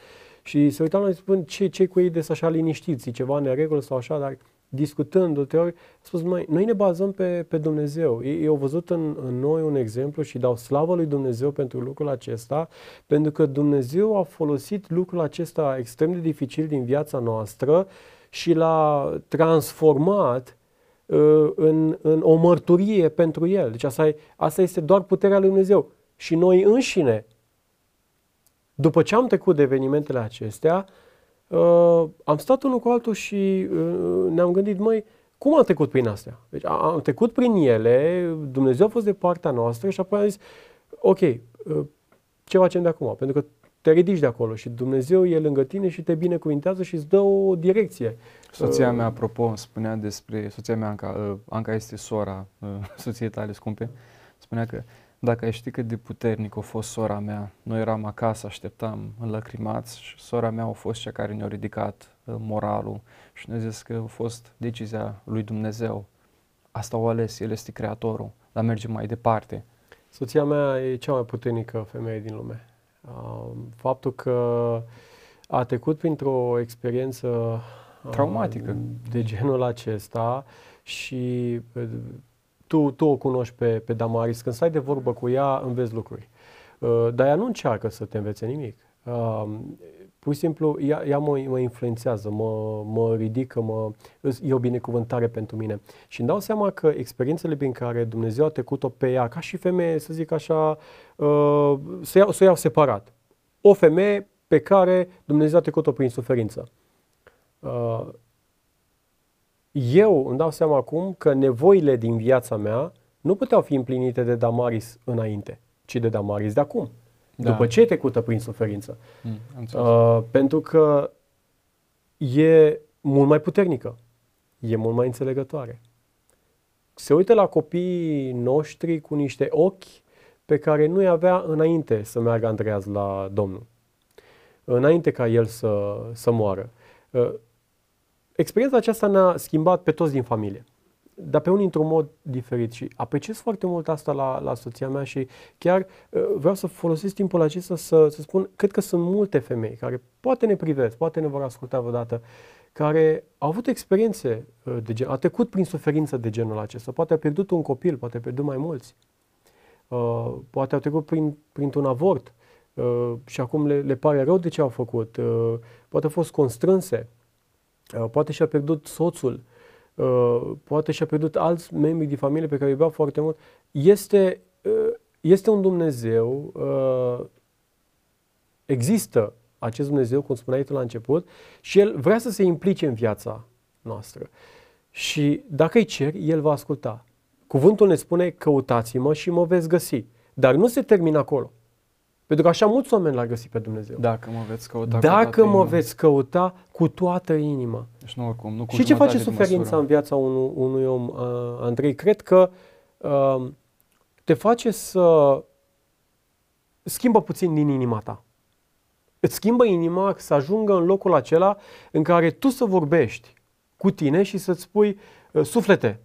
Și se uitau la noi și spun, ce, ce cu ei de să așa liniștiți, ceva neregulă sau așa, dar discutând de ori, a spus, noi, noi ne bazăm pe, pe Dumnezeu. Ei, ei au văzut în, în noi un exemplu și dau slavă lui Dumnezeu pentru lucrul acesta, pentru că Dumnezeu a folosit lucrul acesta extrem de dificil din viața noastră și l-a transformat uh, în, în o mărturie pentru El. Deci asta, e, asta este doar puterea lui Dumnezeu. Și noi înșine, după ce am trecut de evenimentele acestea, uh, am stat unul cu altul și uh, ne-am gândit, măi, cum am trecut prin astea? Deci am trecut prin ele, Dumnezeu a fost de partea noastră și apoi am zis, ok, uh, ce facem de acum? Pentru că te ridici de acolo și Dumnezeu e lângă tine și te binecuvintează și îți dă o direcție. Soția mea, apropo, spunea despre, soția mea, Anca, uh, Anca este sora uh, soției tale scumpe, spunea că dacă ai ști cât de puternic a fost sora mea, noi eram acasă, așteptam înlăcrimați și sora mea a fost cea care ne-a ridicat uh, moralul și ne-a zis că a fost decizia lui Dumnezeu. Asta o ales, El este Creatorul. a merge mai departe. Soția mea e cea mai puternică femeie din lume. Faptul că a trecut printr-o experiență traumatică de genul acesta și tu, tu o cunoști pe, pe Damaris, când stai de vorbă cu ea, înveți lucruri. Dar ea nu încearcă să te învețe nimic. Pur și simplu, ea, ea mă, mă influențează, mă, mă ridică, mă, e o binecuvântare pentru mine. Și îmi dau seama că experiențele prin care Dumnezeu a trecut-o pe ea, ca și femeie, să zic așa, uh, să, iau, să o iau separat. O femeie pe care Dumnezeu a trecut-o prin suferință. Uh, eu îmi dau seama acum că nevoile din viața mea nu puteau fi împlinite de Damaris înainte, ci de Damaris de acum da. după ce e trecută prin suferință. Mm, uh, pentru că e mult mai puternică, e mult mai înțelegătoare. Se uită la copiii noștri cu niște ochi pe care nu-i avea înainte să meargă Andreas la Domnul. Înainte ca el să, să moară. Uh, experiența aceasta ne-a schimbat pe toți din familie dar pe unii într-un mod diferit și apreciez foarte mult asta la, la soția mea și chiar uh, vreau să folosesc timpul acesta să, să spun, cred că sunt multe femei care poate ne privesc, poate ne vor asculta vreodată, care au avut experiențe uh, de gen, a trecut prin suferință de genul acesta, poate a pierdut un copil, poate a pierdut mai mulți, uh, poate au trecut prin, printr-un avort uh, și acum le, le pare rău de ce au făcut, uh, poate au fost constrânse, uh, poate și-a pierdut soțul, Uh, poate și-a pierdut alți membri din familie pe care îi iubea foarte mult, este, uh, este un Dumnezeu, uh, există acest Dumnezeu, cum spuneai tu la început, și El vrea să se implice în viața noastră. Și dacă îi cer, El va asculta. Cuvântul ne spune, căutați-mă și mă veți găsi. Dar nu se termină acolo. Pentru că așa mulți oameni l-ar găsi pe Dumnezeu. Dacă mă veți căuta Dacă cu mă inima. veți căuta cu toată inima. Deci nu oricum, nu cu Și ce face suferința în viața unui, unui om, uh, Andrei? Cred că uh, te face să schimbă puțin din inima ta. Îți schimbă inima să ajungă în locul acela în care tu să vorbești cu tine și să-ți spui, uh, suflete,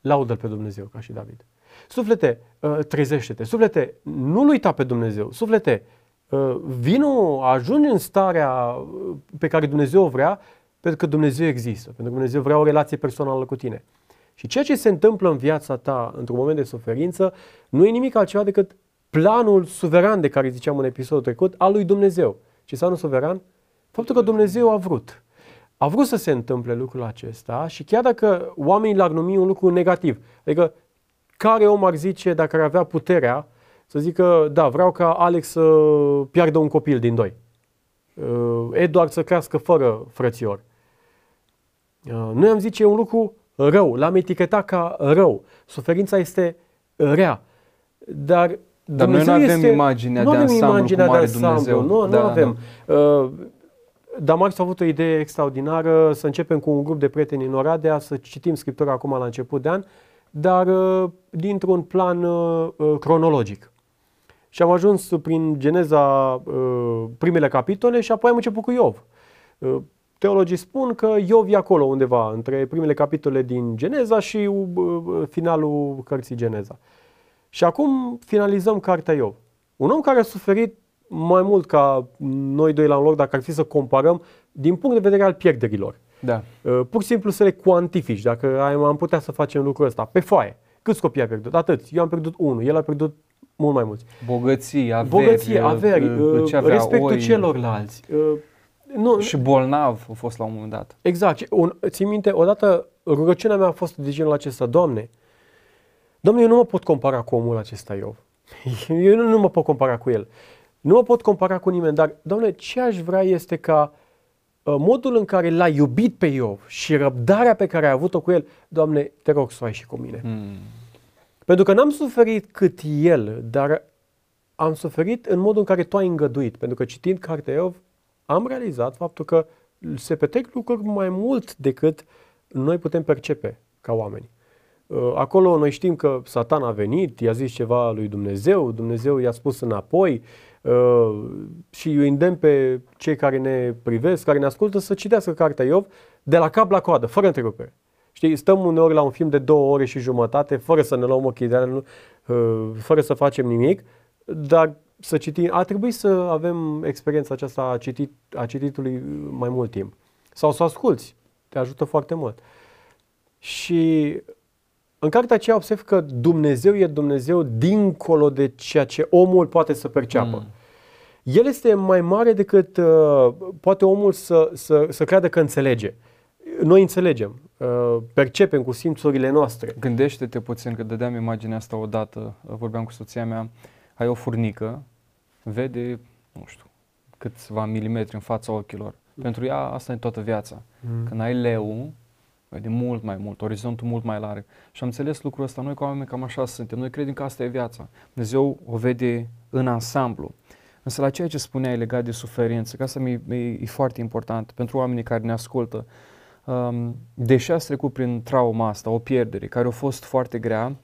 laudă pe Dumnezeu, ca și David. Suflete, uh, trezește-te. Suflete, nu-L uita pe Dumnezeu. Suflete, uh, vino, ajungi în starea uh, pe care Dumnezeu vrea, pentru că Dumnezeu există, pentru că Dumnezeu vrea o relație personală cu tine. Și ceea ce se întâmplă în viața ta într-un moment de suferință nu e nimic altceva decât planul suveran de care ziceam în episodul trecut al lui Dumnezeu. Ce înseamnă suveran? Faptul că Dumnezeu a vrut. A vrut să se întâmple lucrul acesta și chiar dacă oamenii l-ar numi un lucru negativ, adică care om ar zice, dacă ar avea puterea, să zică, da, vreau ca Alex să piardă un copil din doi. Uh, Eduard să crească fără frățior. Uh, noi am zice un lucru rău, l-am etichetat ca rău. Suferința este rea. Dar dar Dumnezeu noi nu avem este, imaginea nu de avem ansamblu imaginea cum are de ansamblu, Dumnezeu. Nu, da, nu avem. Da. Uh, Damarx a avut o idee extraordinară să începem cu un grup de prieteni în Oradea, să citim Scriptura acum la început de an dar uh, dintr-un plan uh, uh, cronologic. Și am ajuns prin Geneza primele capitole și apoi am început cu Iov. Teologii spun că Iov e acolo undeva, între primele capitole din Geneza și finalul cărții Geneza. Și acum finalizăm cartea Iov. Un om care a suferit mai mult ca noi doi la un loc, dacă ar fi să comparăm, din punct de vedere al pierderilor. Da. Uh, pur și simplu să le cuantifici, dacă am putea să facem lucrul ăsta, pe foaie. Câți copii a pierdut? Atât. Eu am pierdut unul, el a pierdut mult mai mulți. Bogății, averi, Bogății, averi, uh, ce avea, respectul oi. celorlalți. Uh, nu, și bolnav a fost la un moment dat. Exact. Un, țin minte, odată rugăciunea mea a fost de genul acesta, Doamne, Doamne, eu nu mă pot compara cu omul acesta Iov. Eu nu, nu mă pot compara cu el. Nu mă pot compara cu nimeni, dar, Doamne, ce aș vrea este ca Uh, modul în care l-a iubit pe Iov și răbdarea pe care a avut-o cu el, Doamne, te rog să o ai și cu mine. Hmm. Pentru că n-am suferit cât el, dar am suferit în modul în care tu ai îngăduit. Pentru că citind cartea Iov, am realizat faptul că se petrec lucruri mai mult decât noi putem percepe ca oameni. Uh, acolo noi știm că Satan a venit, i-a zis ceva lui Dumnezeu, Dumnezeu i-a spus înapoi, Uh, și eu îndemn pe cei care ne privesc, care ne ascultă, să citească cartea Iov de la cap la coadă, fără întrerupere. Știi, stăm uneori la un film de două ore și jumătate, fără să ne luăm ochii de alea, uh, fără să facem nimic, dar să citim, a trebuit să avem experiența aceasta a, citit, a cititului mai mult timp. Sau să asculți, te ajută foarte mult. Și în cartea aceea observ că Dumnezeu e Dumnezeu dincolo de ceea ce omul poate să perceapă. Mm. El este mai mare decât uh, poate omul să, să, să creadă că înțelege. Noi înțelegem, uh, percepem cu simțurile noastre. Gândește-te puțin că dădeam imaginea asta odată, vorbeam cu soția mea, ai o furnică, vede, nu știu, câțiva milimetri în fața ochilor. Pentru ea asta e toată viața. Mm. Când ai leu, de mult mai mult, orizontul mult mai larg. Și am înțeles lucrul ăsta, noi ca oameni cam așa suntem, noi credem că asta e viața. Dumnezeu o vede în ansamblu. Însă la ceea ce spuneai legat de suferință, că asta mi, e, e foarte important pentru oamenii care ne ascultă, um, deși ați trecut prin trauma asta, o pierdere care a fost foarte grea,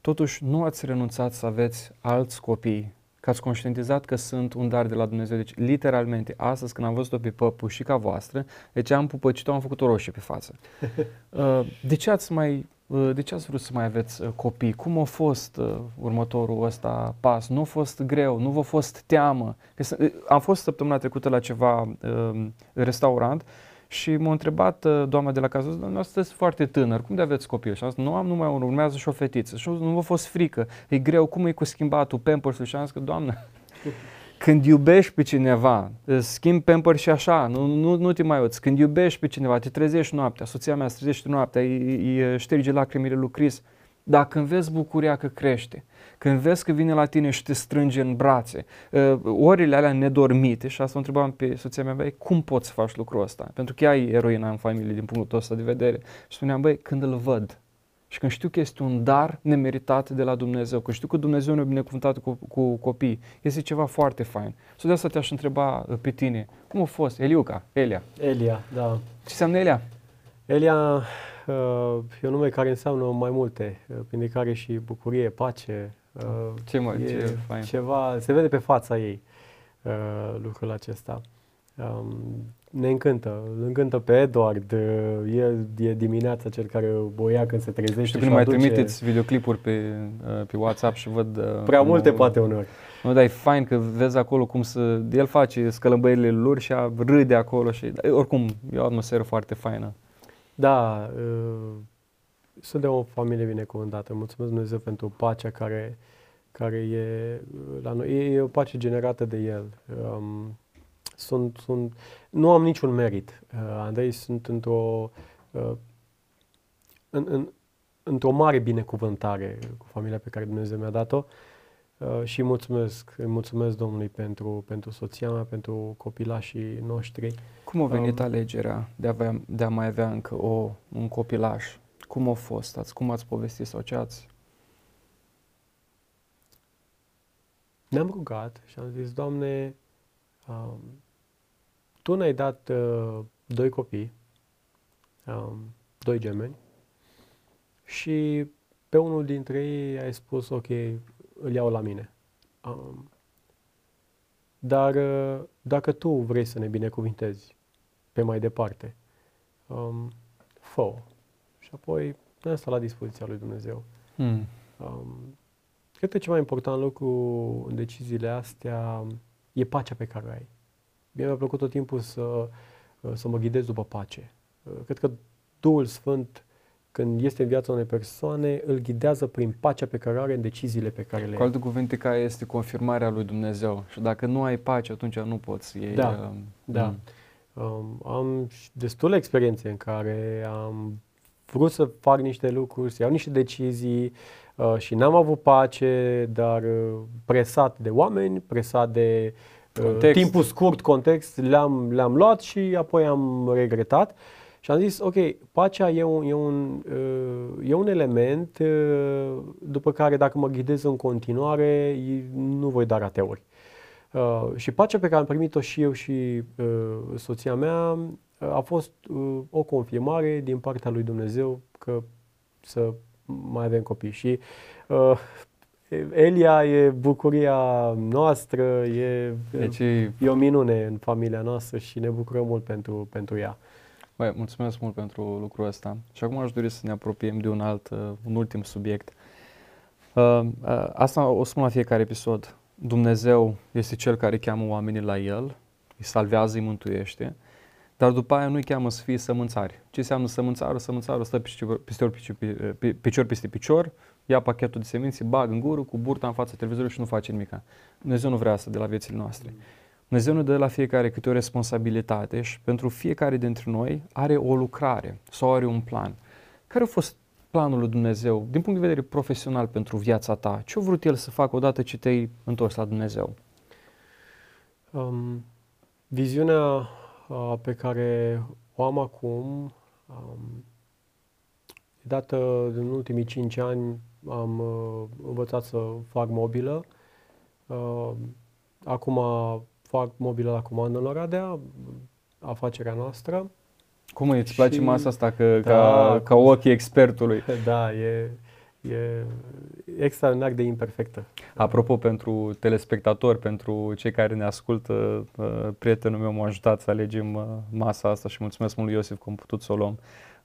totuși nu ați renunțat să aveți alți copii că ați conștientizat că sunt un dar de la Dumnezeu. Deci, literalmente, astăzi când am văzut-o pe păpușica voastră, deci am pupăcit-o, am făcut o roșie pe față. Uh, de ce ați mai uh, de ce ați vrut să mai aveți uh, copii? Cum a fost uh, următorul ăsta pas? Nu a fost greu? Nu v-a fost teamă? Că, am fost săptămâna trecută la ceva uh, restaurant și m-a întrebat uh, doamna de la casă, nu sunteți foarte tânăr, cum de aveți copil? Și am zis, nu am, numai unul, urmează și o fetiță. Și nu v-a fost frică, e greu, cum e cu schimbatul pampers Și am zis că, doamnă, când iubești pe cineva, schimbi pampers și așa, nu, nu, nu te mai uiți. Când iubești pe cineva, te trezești noaptea, soția mea se trezește noaptea, îi, îi șterge lacrimile lui Chris. Dar când vezi bucuria că crește, când vezi că vine la tine și te strânge în brațe, uh, orele alea nedormite, și asta o întrebam pe soția mea, băi, cum poți să faci lucrul ăsta? Pentru că ea e eroina în familie din punctul ăsta de vedere. Și spuneam, băi, când îl văd, și când știu că este un dar nemeritat de la Dumnezeu, că știu că Dumnezeu ne-a binecuvântat cu, cu copii, este ceva foarte fain. Și de asta te-aș întreba uh, pe tine, cum a fost? Eliuca, Elia. Elia, da. Ce înseamnă Elia? Elia uh, e un nume care înseamnă mai multe, uh, prin care și bucurie, pace, Uh, ce mă, e ce fain. Ceva, se vede pe fața ei uh, lucrul acesta. Um, ne încântă, îl încântă pe Edward, uh, el e dimineața cel care o ia când se trezește Știu când mai aduce... trimiteți videoclipuri pe, uh, pe WhatsApp și văd... Uh, Prea multe cum, poate uneori. Nu, dar e fain că vezi acolo cum să... El face scălăbările lor și râde acolo și... Oricum, e o atmosferă foarte faină. Da, uh, suntem o familie binecuvântată. Mulțumesc Dumnezeu pentru pacea care, care e la noi. E, e o pace generată de El. Um, sunt, sunt, nu am niciun merit. Uh, Andrei, sunt într-o, uh, în, în, într-o mare binecuvântare cu familia pe care Dumnezeu mi-a dat-o. Uh, și mulțumesc, îi mulțumesc Domnului pentru, pentru soția mea, pentru copilașii noștri. Cum a venit um, alegerea de a, avea, de a mai avea încă o, un copilaș? Cum a fost? Ați, cum ați povestit sau ce ați? Ne-am rugat și am zis, Doamne, um, Tu ne-ai dat uh, doi copii, um, doi gemeni, și pe unul dintre ei ai spus, ok, îl iau la mine. Um, dar uh, dacă Tu vrei să ne binecuvintezi pe mai departe, um, fă și apoi asta la dispoziția lui Dumnezeu. Hmm. Um, cred că cel mai important lucru în deciziile astea e pacea pe care o ai. Mie mi-a plăcut tot timpul să, să mă ghidez după pace. Cred că Duhul Sfânt, când este în viața unei persoane, îl ghidează prin pacea pe care o are în deciziile pe care le Cu alte cuvinte, care este confirmarea lui Dumnezeu. Și dacă nu ai pace, atunci nu poți. E, da, uh, da. Mm. Um, am destule experiențe în care am vrut să fac niște lucruri, să iau niște decizii uh, și n-am avut pace, dar uh, presat de oameni, presat de uh, timpul scurt, context, le-am, le-am luat și apoi am regretat. Și am zis, ok, pacea e un, e un, uh, e un element uh, după care dacă mă ghidez în continuare, nu voi da rateuri. Uh, și pacea pe care am primit-o și eu și uh, soția mea a fost uh, o confirmare din partea lui Dumnezeu că să mai avem copii. Și uh, Elia e bucuria noastră, e, deci, e o minune în familia noastră și ne bucurăm mult pentru, pentru ea. Băi, mulțumesc mult pentru lucrul ăsta. Și acum aș dori să ne apropiem de un alt, uh, un ultim subiect. Uh, uh, asta o spun la fiecare episod. Dumnezeu este Cel care cheamă oamenii la El, îi salvează, îi mântuiește, dar după aia nu îi cheamă să fie sămânțari. Ce înseamnă sămânțarul? Sămânțarul stă picior, picior, picior peste picior, ia pachetul de semințe, bag în gură cu burta în fața televizorului și nu face nimic. Dumnezeu nu vrea asta de la viețile noastre. Dumnezeu ne dă la fiecare câte o responsabilitate și pentru fiecare dintre noi are o lucrare sau are un plan. Care a fost planul lui Dumnezeu din punct de vedere profesional pentru viața ta? Ce a vrut El să facă odată ce te-ai întors la Dumnezeu? Um, viziunea uh, pe care o am acum um, e dată în ultimii cinci ani am uh, învățat să fac mobilă. Uh, acum fac mobilă la comandă în Oradea, afacerea noastră. Cum îți place și... masa asta că, da, ca, ca ochii expertului? Da, e, e extraordinar de imperfectă. Apropo, pentru telespectatori, pentru cei care ne ascultă, uh, prietenul meu m-a ajutat să alegem uh, masa asta și mulțumesc mult lui Iosif că am putut să o luăm.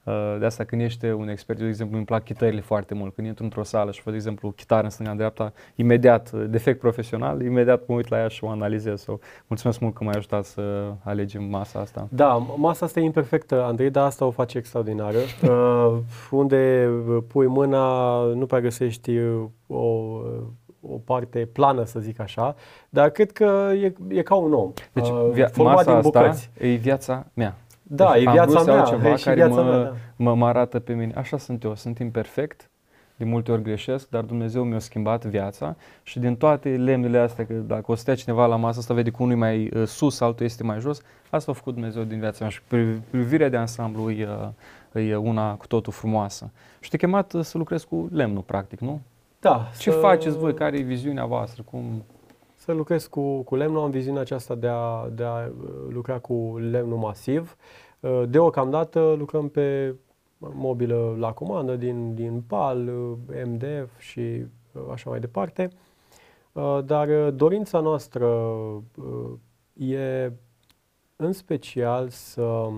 Uh, de asta când ești un expert, de exemplu, îmi plac chitările foarte mult. Când intru într-o sală și văd, de exemplu, chitară în stânga, în dreapta, imediat, uh, defect profesional, imediat mă uit la ea și o analizez. So, mulțumesc mult că m-ai ajutat să alegem masa asta. Da, masa asta e imperfectă, Andrei, dar asta o face extraordinară. Uh, unde pui mâna, nu prea găsești o, o parte plană, să zic așa, dar cred că e, e ca un om. Deci, via- masa din asta e viața mea. Da, deci e viața mea. ceva și care viața mă, mea, da. mă, mă arată pe mine. Așa sunt eu, sunt imperfect, de multe ori greșesc, dar Dumnezeu mi-a schimbat viața și din toate lemnele astea, că dacă o stea cineva la masă asta vede că unul e mai uh, sus, altul este mai jos, asta a făcut Dumnezeu din viața mea și privirea de ansamblu e, uh, e una cu totul frumoasă. Și te chemat uh, să lucrezi cu lemnul, practic, nu? Da. Ce să... faceți voi? Care e viziunea voastră? Cum... Să lucrez cu, cu lemnul, am viziunea aceasta de a, de a lucra cu lemnul masiv. Uh, deocamdată lucrăm pe mobilă la comandă din, din PAL, uh, MDF și uh, așa mai departe. Dar dorința noastră e în special să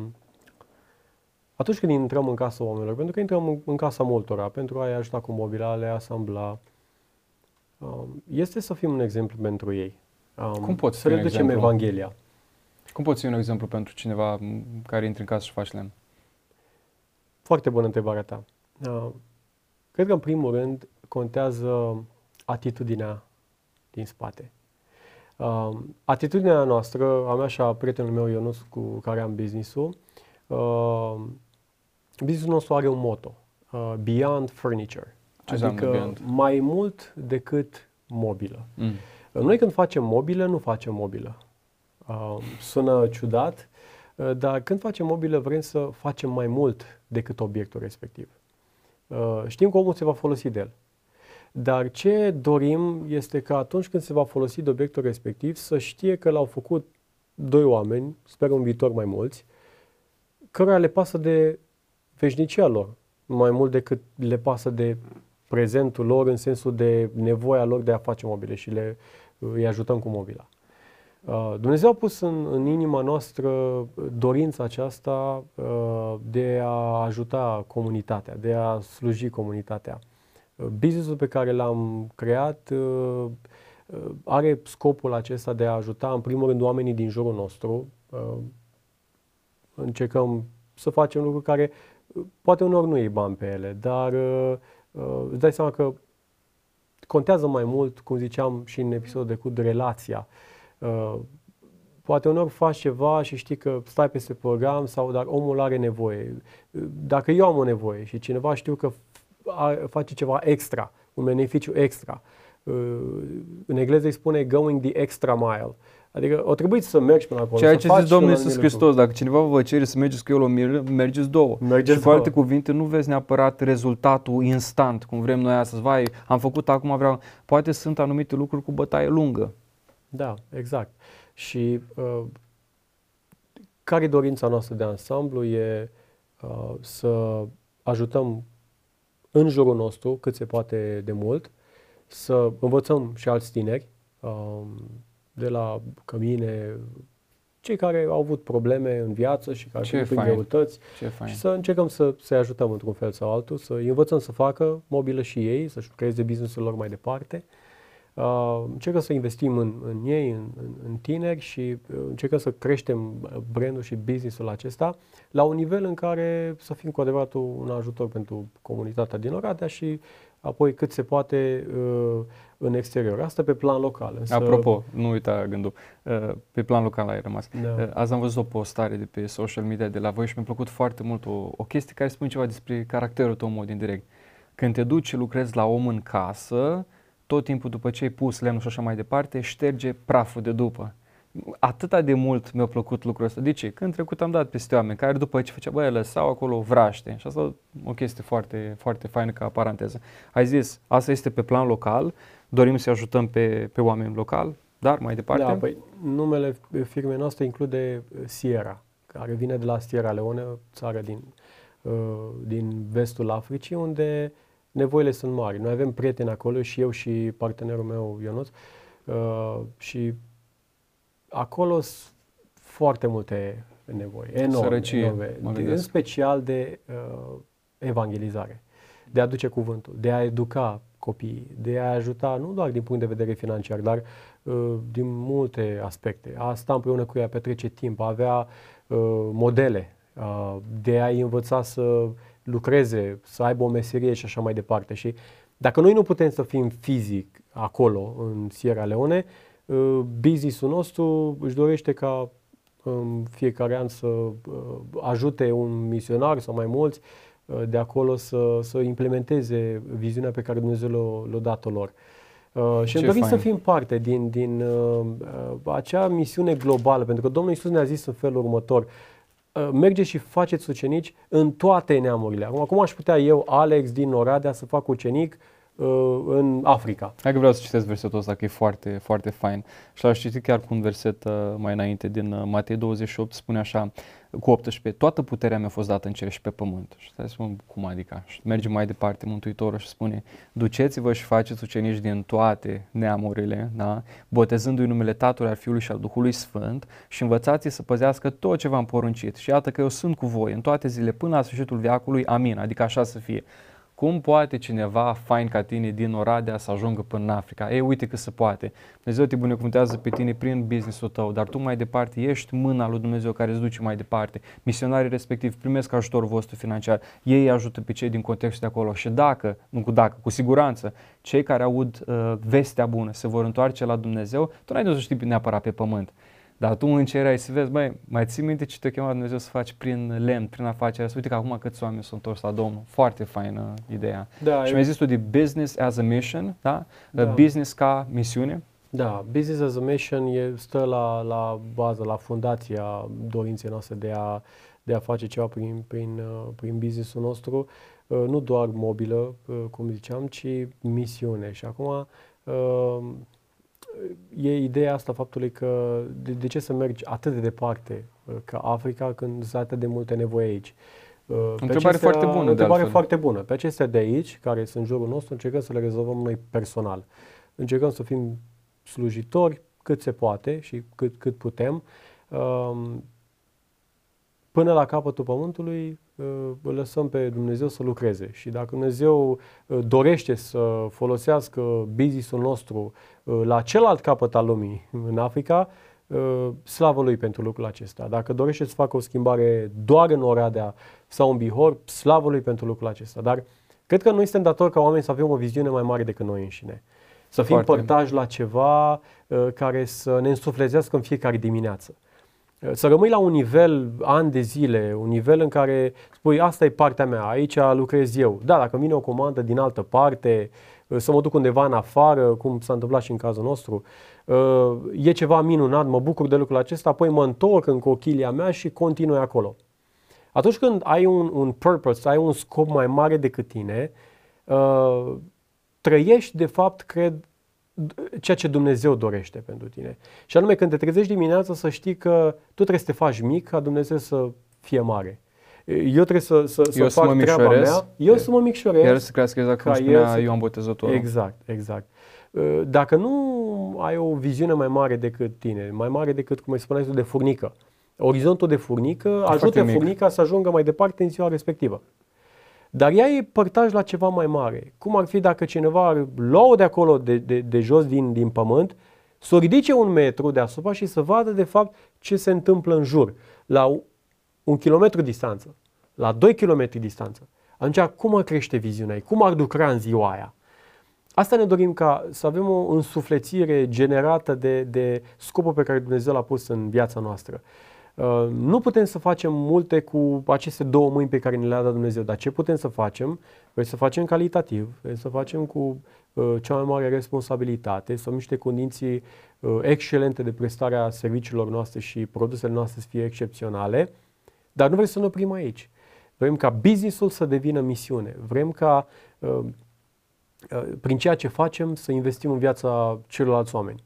atunci când intrăm în casa oamenilor, pentru că intrăm în casa multora, pentru a-i ajuta cu mobila, a le asambla, este să fim un exemplu pentru ei. Cum poți să le ducem Evanghelia. Cum poți fi un exemplu pentru cineva care intră în casă și faci lemn? Foarte bună întrebarea ta. Uh, cred că în primul rând contează atitudinea din spate. Uh, atitudinea noastră, a mea și a prietenului meu Ionus cu care am business-ul, uh, business-ul nostru are un motto, uh, Beyond Furniture. Ce adică beyond? mai mult decât mobilă. Mm. Noi când facem mobilă, nu facem mobilă. Uh, sună ciudat, uh, dar când facem mobilă vrem să facem mai mult decât obiectul respectiv. Uh, știm că omul se va folosi de el. Dar ce dorim este că atunci când se va folosi de obiectul respectiv să știe că l-au făcut doi oameni, sper în viitor mai mulți, cărora le pasă de veșnicia lor, mai mult decât le pasă de prezentul lor în sensul de nevoia lor de a face mobile și le, îi ajutăm cu mobila. Uh, Dumnezeu a pus în, în inima noastră dorința aceasta uh, de a ajuta comunitatea, de a sluji comunitatea. Uh, businessul pe care l-am creat are scopul acesta de a ajuta, în primul rând, oamenii din jurul nostru. Încercăm să facem lucruri care poate unor nu iei bani pe ele, dar îți dai seama că contează mai mult, cum ziceam și în episodul de cu relația. Uh, poate unor faci ceva și știi că stai peste program sau dar omul are nevoie. Dacă eu am o nevoie și cineva știu că face ceva extra, un beneficiu extra, uh, în engleză îi spune going the extra mile. Adică o trebuie să mergi până acolo. Ceea ce zice Domnul Iisus Hristos, dacă cineva vă cere să mergeți cu El o mie, mergeți două. Mergeți și cu alte cuvinte, nu vezi neapărat rezultatul instant, cum vrem noi astăzi. Vai, am făcut acum, vreau. Poate sunt anumite lucruri cu bătaie lungă. Da, exact. Și uh, care dorința noastră de ansamblu e uh, să ajutăm în jurul nostru cât se poate de mult, să învățăm și alți tineri, uh, de la cămine, cei care au avut probleme în viață și care au prin greutăți și să încercăm să, să-i ajutăm într-un fel sau altul, să îi învățăm să facă mobilă și ei, să-și creeze business-ul lor mai departe. Uh, încercăm să investim în, în ei, în, în, în tineri și uh, încercăm să creștem brandul și businessul acesta la un nivel în care să fim cu adevărat un ajutor pentru comunitatea din Oradea și apoi cât se poate uh, în exterior. Asta pe plan local. Însă... Apropo, nu uita gândul, uh, pe plan local ai rămas. Da. Uh, azi am văzut o postare de pe social media de la voi și mi-a plăcut foarte mult o, o chestie care spune ceva despre caracterul tău în mod indirect. Când te duci și lucrezi la om în casă, tot timpul după ce ai pus lemnul și așa mai departe, șterge praful de după atâta de mult mi-a plăcut lucrul ăsta. De ce? Când trecut am dat peste oameni care după ce făcea, băi, lăsau acolo vraște. Și asta o chestie foarte, foarte faină ca paranteză. Ai zis, asta este pe plan local, dorim să ajutăm pe, pe oameni local, dar mai departe? Da, păi numele firmei noastre include uh, Sierra, care vine de la Sierra Leone, o țară din, uh, din vestul Africii, unde nevoile sunt mari. Noi avem prieteni acolo și eu și partenerul meu, Ionuț, uh, și acolo sunt foarte multe nevoi, enorme, Sărăcie, enorme, în special de uh, evangelizare, de a duce cuvântul, de a educa copiii, de a ajuta nu doar din punct de vedere financiar, dar uh, din multe aspecte. A sta împreună cu ea, petrece timp, a avea uh, modele, uh, de a-i învăța să lucreze, să aibă o meserie și așa mai departe. Și dacă noi nu putem să fim fizic acolo, în Sierra Leone, uh, business-ul nostru își dorește ca în fiecare an să uh, ajute un misionar sau mai mulți uh, de acolo să, să implementeze viziunea pe care Dumnezeu le-a dat-o lor. Uh, și îmi dorim să fim parte din, din uh, acea misiune globală, pentru că Domnul Iisus ne-a zis în felul următor, uh, mergeți și faceți ucenici în toate neamurile. Acum, cum aș putea eu, Alex din Oradea, să fac ucenic uh, în Africa? Hai că vreau să citesc versetul ăsta, că e foarte, foarte fain. Și l-aș citi chiar cu un verset uh, mai înainte din uh, Matei 28, spune așa, cu 18, toată puterea mi-a fost dată în cer și pe pământ. Și stai să spun cum adică. Și merge mai departe Mântuitorul și spune, duceți-vă și faceți ucenici din toate neamurile, da? botezându-i numele Tatălui, al Fiului și al Duhului Sfânt și învățați să păzească tot ce v-am poruncit. Și iată că eu sunt cu voi în toate zilele până la sfârșitul veacului. Amin. Adică așa să fie. Cum poate cineva fain ca tine din Oradea să ajungă până în Africa? Ei, uite că se poate. Dumnezeu te binecuvântează pe tine prin businessul tău, dar tu mai departe ești mâna lui Dumnezeu care îți duce mai departe. Misionarii respectiv primesc ajutorul vostru financiar. Ei ajută pe cei din contextul de acolo și dacă, nu cu dacă, cu siguranță, cei care aud uh, vestea bună se vor întoarce la Dumnezeu, tu n-ai de să știi neapărat pe pământ. Dar tu în ai să vezi, băi, mai ții minte ce te-a chemat Dumnezeu să faci prin lemn, prin afacerea asta? Uite că acum câți oameni sunt întors la Domnul. Foarte faină ideea. Da, și eu... mi-ai zis tu de business as a mission, da? da? Business ca misiune. Da, business as a mission e, stă la, la bază, la fundația dorinței noastre de a, de a face ceva prin, prin, uh, prin businessul nostru, uh, nu doar mobilă, uh, cum ziceam, ci misiune. Și acum e ideea asta faptului că de, de ce să mergi atât de departe uh, ca Africa când sunt atât de multe nevoi aici. Uh, întrebare acestea, foarte bună. Întrebare foarte bună. Pe acestea de aici, care sunt în jurul nostru, încercăm să le rezolvăm noi personal. Încercăm să fim slujitori cât se poate și cât, cât putem. Um, până la capătul pământului uh, îl lăsăm pe Dumnezeu să lucreze. Și dacă Dumnezeu dorește să folosească business-ul nostru Uh, la celălalt capăt al lumii, în Africa, uh, slavă lui pentru lucrul acesta. Dacă dorește să facă o schimbare doar în Oradea sau în Bihor, slavă lui pentru lucrul acesta. Dar cred că noi suntem datori ca oameni să avem o viziune mai mare decât noi înșine. Să fim Foarte. părtași la ceva uh, care să ne însuflezească în fiecare dimineață. Să rămâi la un nivel, ani de zile, un nivel în care spui, asta e partea mea, aici lucrez eu. Da, dacă vine o comandă din altă parte, uh, să mă duc undeva în afară, cum s-a întâmplat și în cazul nostru. E ceva minunat, mă bucur de lucrul acesta, apoi mă întorc în cochilia mea și continui acolo. Atunci când ai un, un purpose, ai un scop mai mare decât tine, trăiești, de fapt, cred, ceea ce Dumnezeu dorește pentru tine. Și anume, când te trezești dimineața, să știi că tu trebuie să te faci mic ca Dumnezeu să fie mare eu trebuie să, să, să fac să treaba mea, eu să mă micșorez. El să crească exact cum spunea să... Ioan Botezătorul. Exact, exact. uh, dacă nu ai o viziune mai mare decât tine, mai mare decât, cum ai spuneai tu, de furnică, orizontul de furnică ajută furnica să ajungă mai departe în ziua respectivă. Dar ea e părtaj la ceva mai mare. Cum ar fi dacă cineva ar lua de acolo, de, de, de jos din, din pământ, să o ridice un metru deasupra și să vadă de fapt ce se întâmplă în jur, la un kilometru distanță, la 2 km distanță. Atunci cum ar crește viziunea ei? Cum ar lucra în ziua aia? Asta ne dorim ca să avem o însuflețire generată de, de scopul pe care Dumnezeu l-a pus în viața noastră. Uh, nu putem să facem multe cu aceste două mâini pe care ne le-a dat Dumnezeu, dar ce putem să facem? Vrem să facem calitativ, vrem să facem cu uh, cea mai mare responsabilitate, să avem niște condiții uh, excelente de prestare a serviciilor noastre și produsele noastre să fie excepționale, dar nu vrem să ne oprim aici. Vrem ca businessul să devină misiune. Vrem ca prin ceea ce facem să investim în viața celorlalți oameni.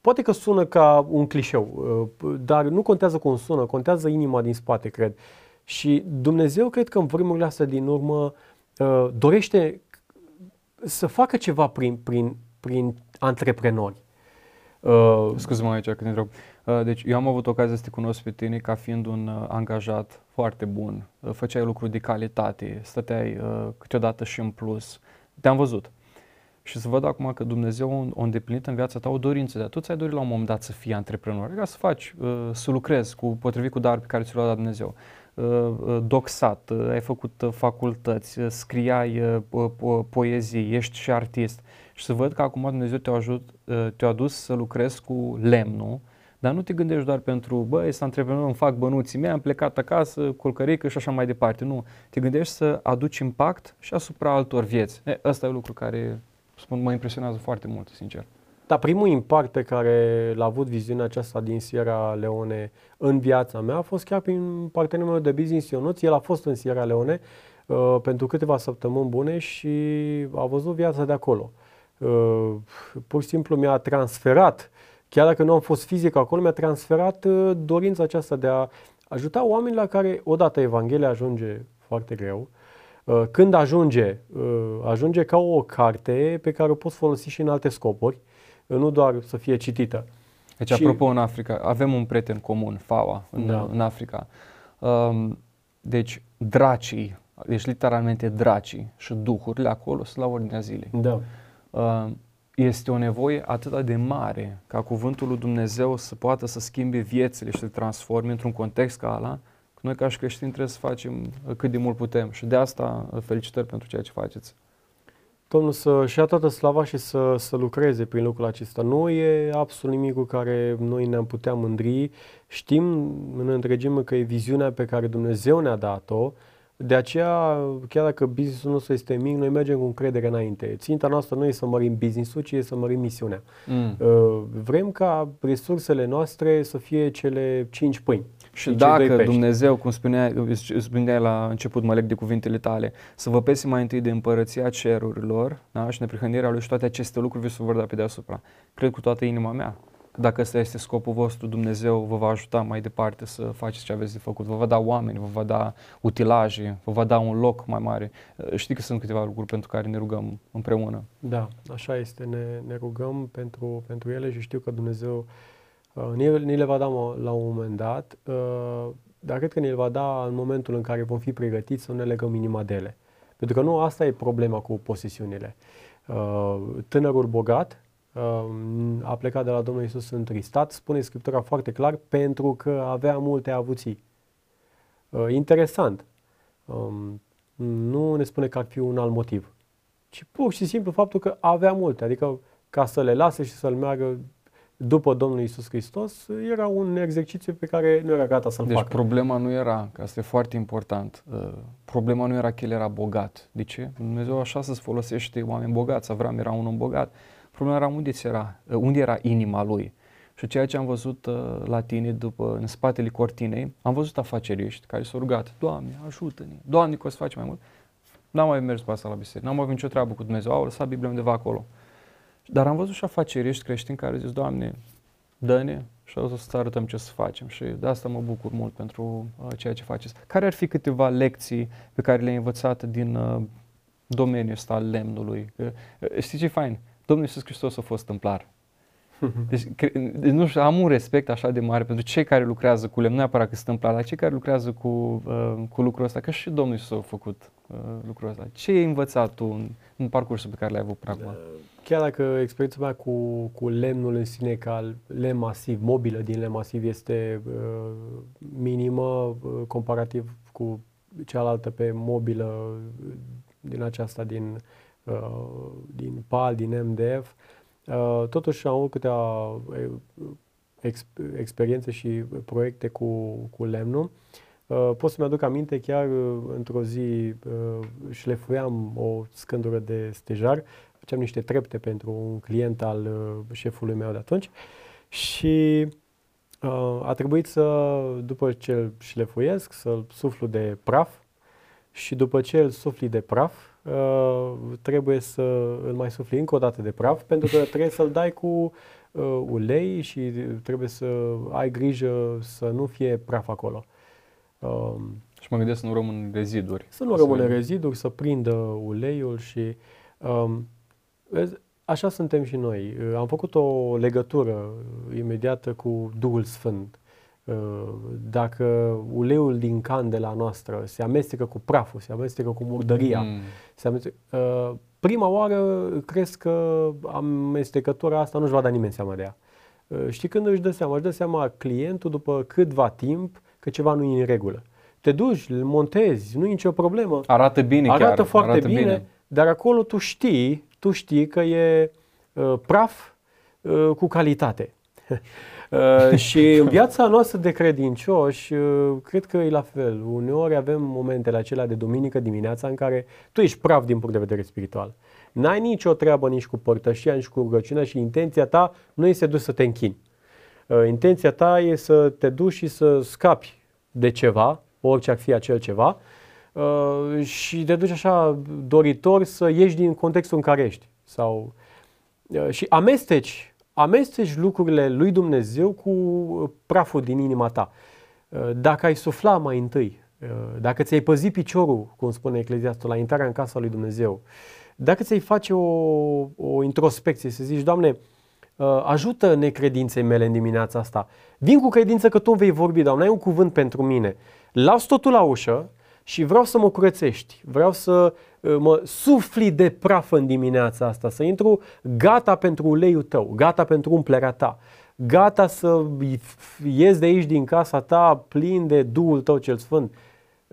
Poate că sună ca un clișeu, uh, dar nu contează cum sună, contează inima din spate, cred. Și Dumnezeu, cred că în vremurile astea din urmă, uh, dorește să facă ceva prin, prin, prin antreprenori. Uh, Scuze-mă aici când întreb. Uh, deci eu am avut ocazia să te cunosc pe tine ca fiind un uh, angajat foarte bun. Uh, făceai lucruri de calitate, stăteai uh, câteodată și în plus. Te-am văzut și să văd acum că Dumnezeu a îndeplinit în viața ta o dorință. Dar tu ți-ai dorit la un moment dat să fii antreprenor, ca să faci, uh, să lucrezi cu, potrivit cu dar pe care ți l-a dat Dumnezeu. Uh, uh, doxat, ai făcut facultăți, scriai poezii, ești și artist. Și să văd că acum Dumnezeu te-a, ajut, te-a adus să lucrezi cu lemnul, dar nu te gândești doar pentru, băi, să antreprenor, îmi fac bănuții mei, am plecat acasă, colcărică și așa mai departe. Nu, te gândești să aduci impact și asupra altor vieți. E, ăsta e lucru care spun, mă impresionează foarte mult, sincer. Dar primul impact pe care l-a avut viziunea aceasta din Sierra Leone în viața mea a fost chiar prin partenerul meu de business Ionuț. El a fost în Sierra Leone uh, pentru câteva săptămâni bune și a văzut viața de acolo. Uh, pur și simplu mi-a transferat, chiar dacă nu am fost fizic acolo, mi-a transferat uh, dorința aceasta de a ajuta oameni la care odată Evanghelia ajunge foarte greu, Uh, când ajunge, uh, ajunge ca o carte pe care o poți folosi și în alte scopuri, uh, nu doar să fie citită. Deci, și... apropo, în Africa, avem un prieten comun, Fawa, în, da. în Africa. Um, deci, dracii, deci literalmente dracii și duhurile acolo sunt la ordinea zilei. Da. Este o nevoie atât de mare ca cuvântul lui Dumnezeu să poată să schimbe viețile și să transforme într-un context ca ăla, noi ca și creștini trebuie să facem uh, cât de mult putem și de asta uh, felicitări pentru ceea ce faceți. Domnul să-și ia toată slava și să, să lucreze prin lucrul acesta. Nu e absolut nimic cu care noi ne-am putea mândri. Știm în întregime că e viziunea pe care Dumnezeu ne-a dat-o. De aceea, chiar dacă businessul nostru este mic, noi mergem cu încredere înainte. Ținta noastră nu e să mărim businessul, ci e să mărim misiunea. Mm. Uh, vrem ca resursele noastre să fie cele cinci pâini. Și dacă Dumnezeu, cum spunea, spunea la început, mă leg de cuvintele tale, să vă pese mai întâi de împărăția cerurilor da? și neprihănirea Lui și toate aceste lucruri vi se vor da pe deasupra. Cred cu toată inima mea că dacă ăsta este scopul vostru, Dumnezeu vă va ajuta mai departe să faceți ce aveți de făcut. Vă va da oameni, vă va da utilaje, vă va da un loc mai mare. Știi că sunt câteva lucruri pentru care ne rugăm împreună. Da, așa este. Ne, ne rugăm pentru, pentru ele și știu că Dumnezeu Uh, ni le va da la un moment dat, uh, dar cred că ne le va da în momentul în care vom fi pregătiți să ne legăm inima de ele. Pentru că nu asta e problema cu posesiunile. Uh, tânărul bogat a plecat de la Domnul Isus întristat, spune Scriptura foarte clar, pentru că avea multe avuții. Interesant. Um, nu ne spune că ar fi un alt motiv, ci pur și simplu faptul că avea multe, adică ca să le lase și să-l meargă după Domnul Isus Hristos era un exercițiu pe care nu era gata să-l deci facă. Deci problema nu era, că asta e foarte important, uh, problema nu era că el era bogat. De ce? Dumnezeu așa să-ți folosește oameni bogați. Avram era un om bogat. Problema era unde era, uh, unde era inima lui. Și ceea ce am văzut uh, la tine după, în spatele cortinei, am văzut afaceriști care s-au rugat, Doamne, ajută-ne, Doamne, că o să faci mai mult. N-am mai mers pe asta la biserică, n-am mai avut nicio treabă cu Dumnezeu, au lăsat Biblia undeva acolo. Dar am văzut și afaceriști creștini care zic, Doamne, dă-ne și o să arătăm ce să facem și de asta mă bucur mult pentru uh, ceea ce faceți. Care ar fi câteva lecții pe care le-ai învățat din uh, domeniul ăsta al lemnului? Uh, știi ce fain? Domnul Iisus Hristos a fost tâmplar. Deci, deci, nu știu, am un respect așa de mare pentru cei care lucrează cu lemn, nu neapărat că sunt tâmplar, dar cei care lucrează cu, uh, cu lucrul ăsta, că și Domnul Iisus a făcut uh, lucrul ăsta. Ce ai învățat tu în, în parcursul pe care l-ai avut până acum? Chiar dacă experiența mea cu, cu lemnul în sine ca lemn masiv, mobilă din lemn masiv este uh, minimă uh, comparativ cu cealaltă pe mobilă uh, din aceasta din, uh, din PAL, din MDF, uh, totuși am avut câteva uh, ex, experiențe și proiecte cu, cu lemnul. Uh, pot să-mi aduc aminte, chiar uh, într-o zi uh, șlefuiam o scândură de stejar. Făceam niște trepte pentru un client al uh, șefului meu de atunci. Și uh, a trebuit să, după ce îl șlefuiesc, să-l suflu de praf. Și după ce îl sufli de praf, uh, trebuie să îl mai sufli încă o dată de praf pentru că trebuie să-l dai cu uh, ulei și trebuie să ai grijă să nu fie praf acolo. Uh, și mă gândesc să nu rămân reziduri. Să nu rămână reziduri, să prindă uleiul și um, Vezi, așa suntem și noi. Am făcut o legătură imediată cu Duhul Sfânt. Dacă uleiul din candela noastră se amestecă cu praful, se amestecă cu murdăria, mm. se amestecă, prima oară crezi că amestecătura asta nu-și va da nimeni seama de ea. Știi când își dă seama? Își dă seama clientul după câtva timp că ceva nu e în regulă. Te duci, îl montezi, nu e nicio problemă. Arată bine Arată chiar. foarte arată bine, bine, dar acolo tu știi tu știi că e uh, praf uh, cu calitate. uh, și în viața noastră de credincioși, uh, cred că e la fel. Uneori avem momentele acelea de duminică dimineața în care tu ești praf din punct de vedere spiritual. N-ai nicio treabă nici cu părtășia, nici cu rugăciunea și intenția ta nu este dus să te închini. Uh, intenția ta e să te duci și să scapi de ceva, orice ar fi acel ceva, Uh, și te duci așa doritor să ieși din contextul în care ești. Sau, uh, și amesteci, amesteci lucrurile lui Dumnezeu cu praful din inima ta. Uh, dacă ai sufla mai întâi, uh, dacă ți-ai păzit piciorul, cum spune Ecleziastul, la intrarea în casa lui Dumnezeu, dacă ți-ai face o, o introspecție, să zici, Doamne, uh, ajută necredinței mele în dimineața asta. Vin cu credință că Tu vei vorbi, Doamne, ai un cuvânt pentru mine. Las totul la ușă și vreau să mă curățești, vreau să uh, mă sufli de praf în dimineața asta, să intru gata pentru uleiul tău, gata pentru umplerea ta, gata să ies de aici din casa ta plin de Duhul tău cel Sfânt,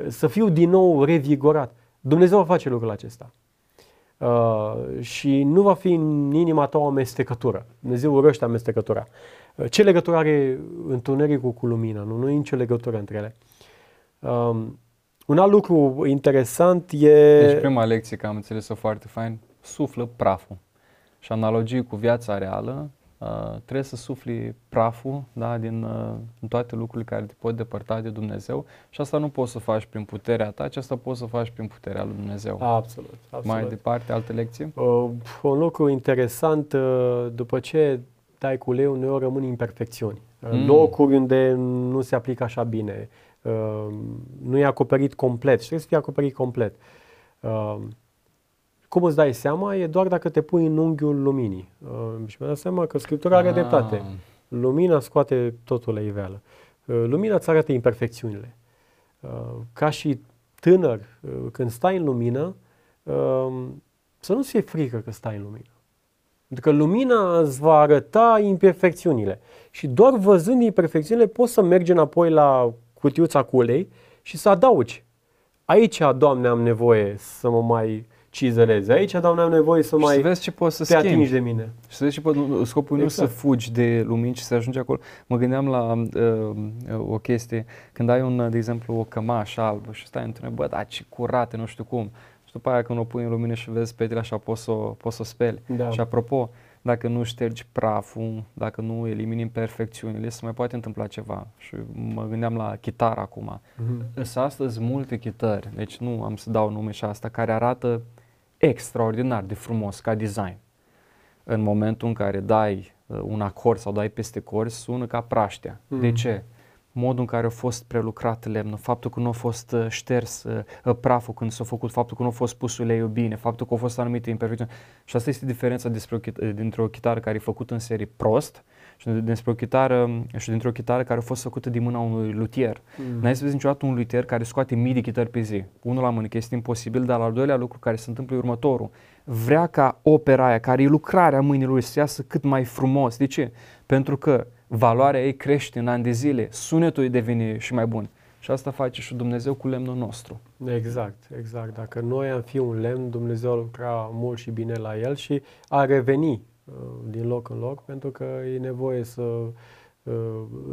să fiu din nou revigorat. Dumnezeu va face lucrul acesta. Uh, și nu va fi în inima ta o amestecătură. Dumnezeu urăște amestecătura. Uh, ce legătură are întunericul cu lumina? Nu, nu e nicio legătură între ele. Uh, un alt lucru interesant e... Deci prima lecție, că am înțeles-o foarte fain, suflă praful. Și analogii cu viața reală, uh, trebuie să sufli praful da, din, uh, în toate lucrurile care te pot depărta de Dumnezeu și asta nu poți să faci prin puterea ta, ci asta poți să faci prin puterea lui Dumnezeu. Absolut. absolut. Mai departe, alte lecții? Uh, un lucru interesant, uh, după ce dai cu leu, uneori rămân imperfecțiuni. Uh, mm. Locuri unde nu se aplică așa bine. Uh, uh, nu e acoperit complet și trebuie să fie acoperit complet. Uh, cum îți dai seama? E doar dacă te pui în unghiul luminii. Uh, și mi-am dat seama că Scriptura are ah. dreptate. Lumina scoate totul la iveală. Uh, lumina îți arată imperfecțiunile. Uh, ca și tânăr, uh, când stai în lumină, uh, să nu-ți fie frică că stai în lumină. Pentru că lumina îți va arăta imperfecțiunile. Și doar văzând imperfecțiunile poți să mergi înapoi la cutiuța cu ulei și să adaugi. Aici, Doamne, am nevoie să mă mai cizeleze. Aici, Doamne, am nevoie să și mai să vezi ce poți să te schimbi. atingi de mine. Și să vezi ce poți, scopul exact. nu să exact. fugi de lumini, ci să ajungi acolo. Mă gândeam la uh, o chestie, când ai, un, de exemplu, o cămașă albă și stai într bă, da, ce curate, nu știu cum. Și după aia când o pui în lumină și vezi petele așa, poți să, poți să o speli. Da. Și apropo, dacă nu ștergi praful, dacă nu elimini imperfecțiunile, se mai poate întâmpla ceva. Și mă gândeam la chitară acum. Mm-hmm. Sunt astăzi multe chitări, deci nu am să dau nume și asta, care arată extraordinar de frumos ca design. În momentul în care dai uh, un acord sau dai peste cord, sună ca praștea. Mm-hmm. De ce? Modul în care a fost prelucrat lemnul, faptul că nu a fost uh, șters uh, praful când s-a făcut, faptul că nu a fost pus uleiul bine, faptul că au fost anumite imperfecțiuni. Și asta este diferența despre o, dintre o chitară care e făcută în serie prost și despre o chitară și dintre o chitară care a fost făcută din mâna unui luthier. Mm. N-ai să vezi niciodată un luthier care scoate mii de chitări pe zi. Unul la mână, că este imposibil, dar al doilea lucru care se întâmplă e următorul. Vrea ca opera aia, care e lucrarea mâinilor lui, să iasă cât mai frumos. De ce? Pentru că valoarea ei crește în ani de zile, sunetul ei devine și mai bun. Și asta face și Dumnezeu cu lemnul nostru. Exact, exact. Dacă noi am fi un lemn, Dumnezeu lucra mult și bine la el și a reveni uh, din loc în loc, pentru că e nevoie să uh,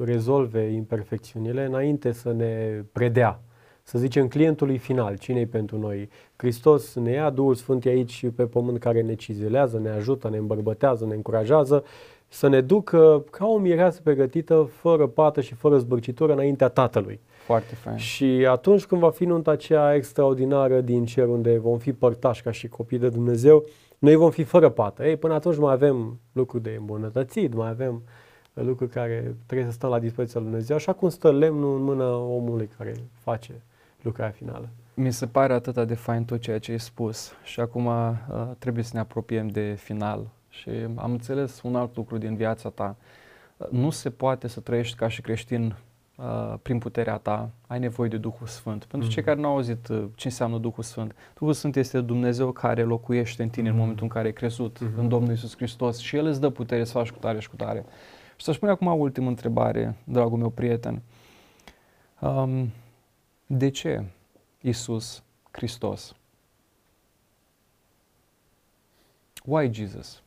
rezolve imperfecțiunile înainte să ne predea. Să zicem clientului final, cine e pentru noi? Hristos ne ia, Duhul Sfânt e aici pe pământ care ne cizelează, ne ajută, ne îmbărbătează, ne încurajează să ne ducă ca o mireasă pregătită, fără pată și fără zbârcitură, înaintea Tatălui. Foarte fain. Și atunci când va fi nunta aceea extraordinară din cer, unde vom fi părtași ca și copii de Dumnezeu, noi vom fi fără pată. Ei, până atunci mai avem lucruri de îmbunătățit, mai avem lucruri care trebuie să stăm la dispoziția lui Dumnezeu, așa cum stă lemnul în mâna omului care face lucrarea finală. Mi se pare atât de fain tot ceea ce ai spus și acum uh, trebuie să ne apropiem de final și am înțeles un alt lucru din viața ta. Nu se poate să trăiești ca și creștin uh, prin puterea ta, ai nevoie de Duhul Sfânt. Pentru mm. cei care nu au auzit uh, ce înseamnă Duhul Sfânt, Duhul Sfânt este Dumnezeu care locuiește în tine mm. în momentul în care ai crezut mm-hmm. în Domnul Isus Hristos și El îți dă putere să faci cu tare și cu tare. Și să-și pune acum ultimă întrebare, dragul meu prieten. Um, de ce Isus Hristos? Why Jesus?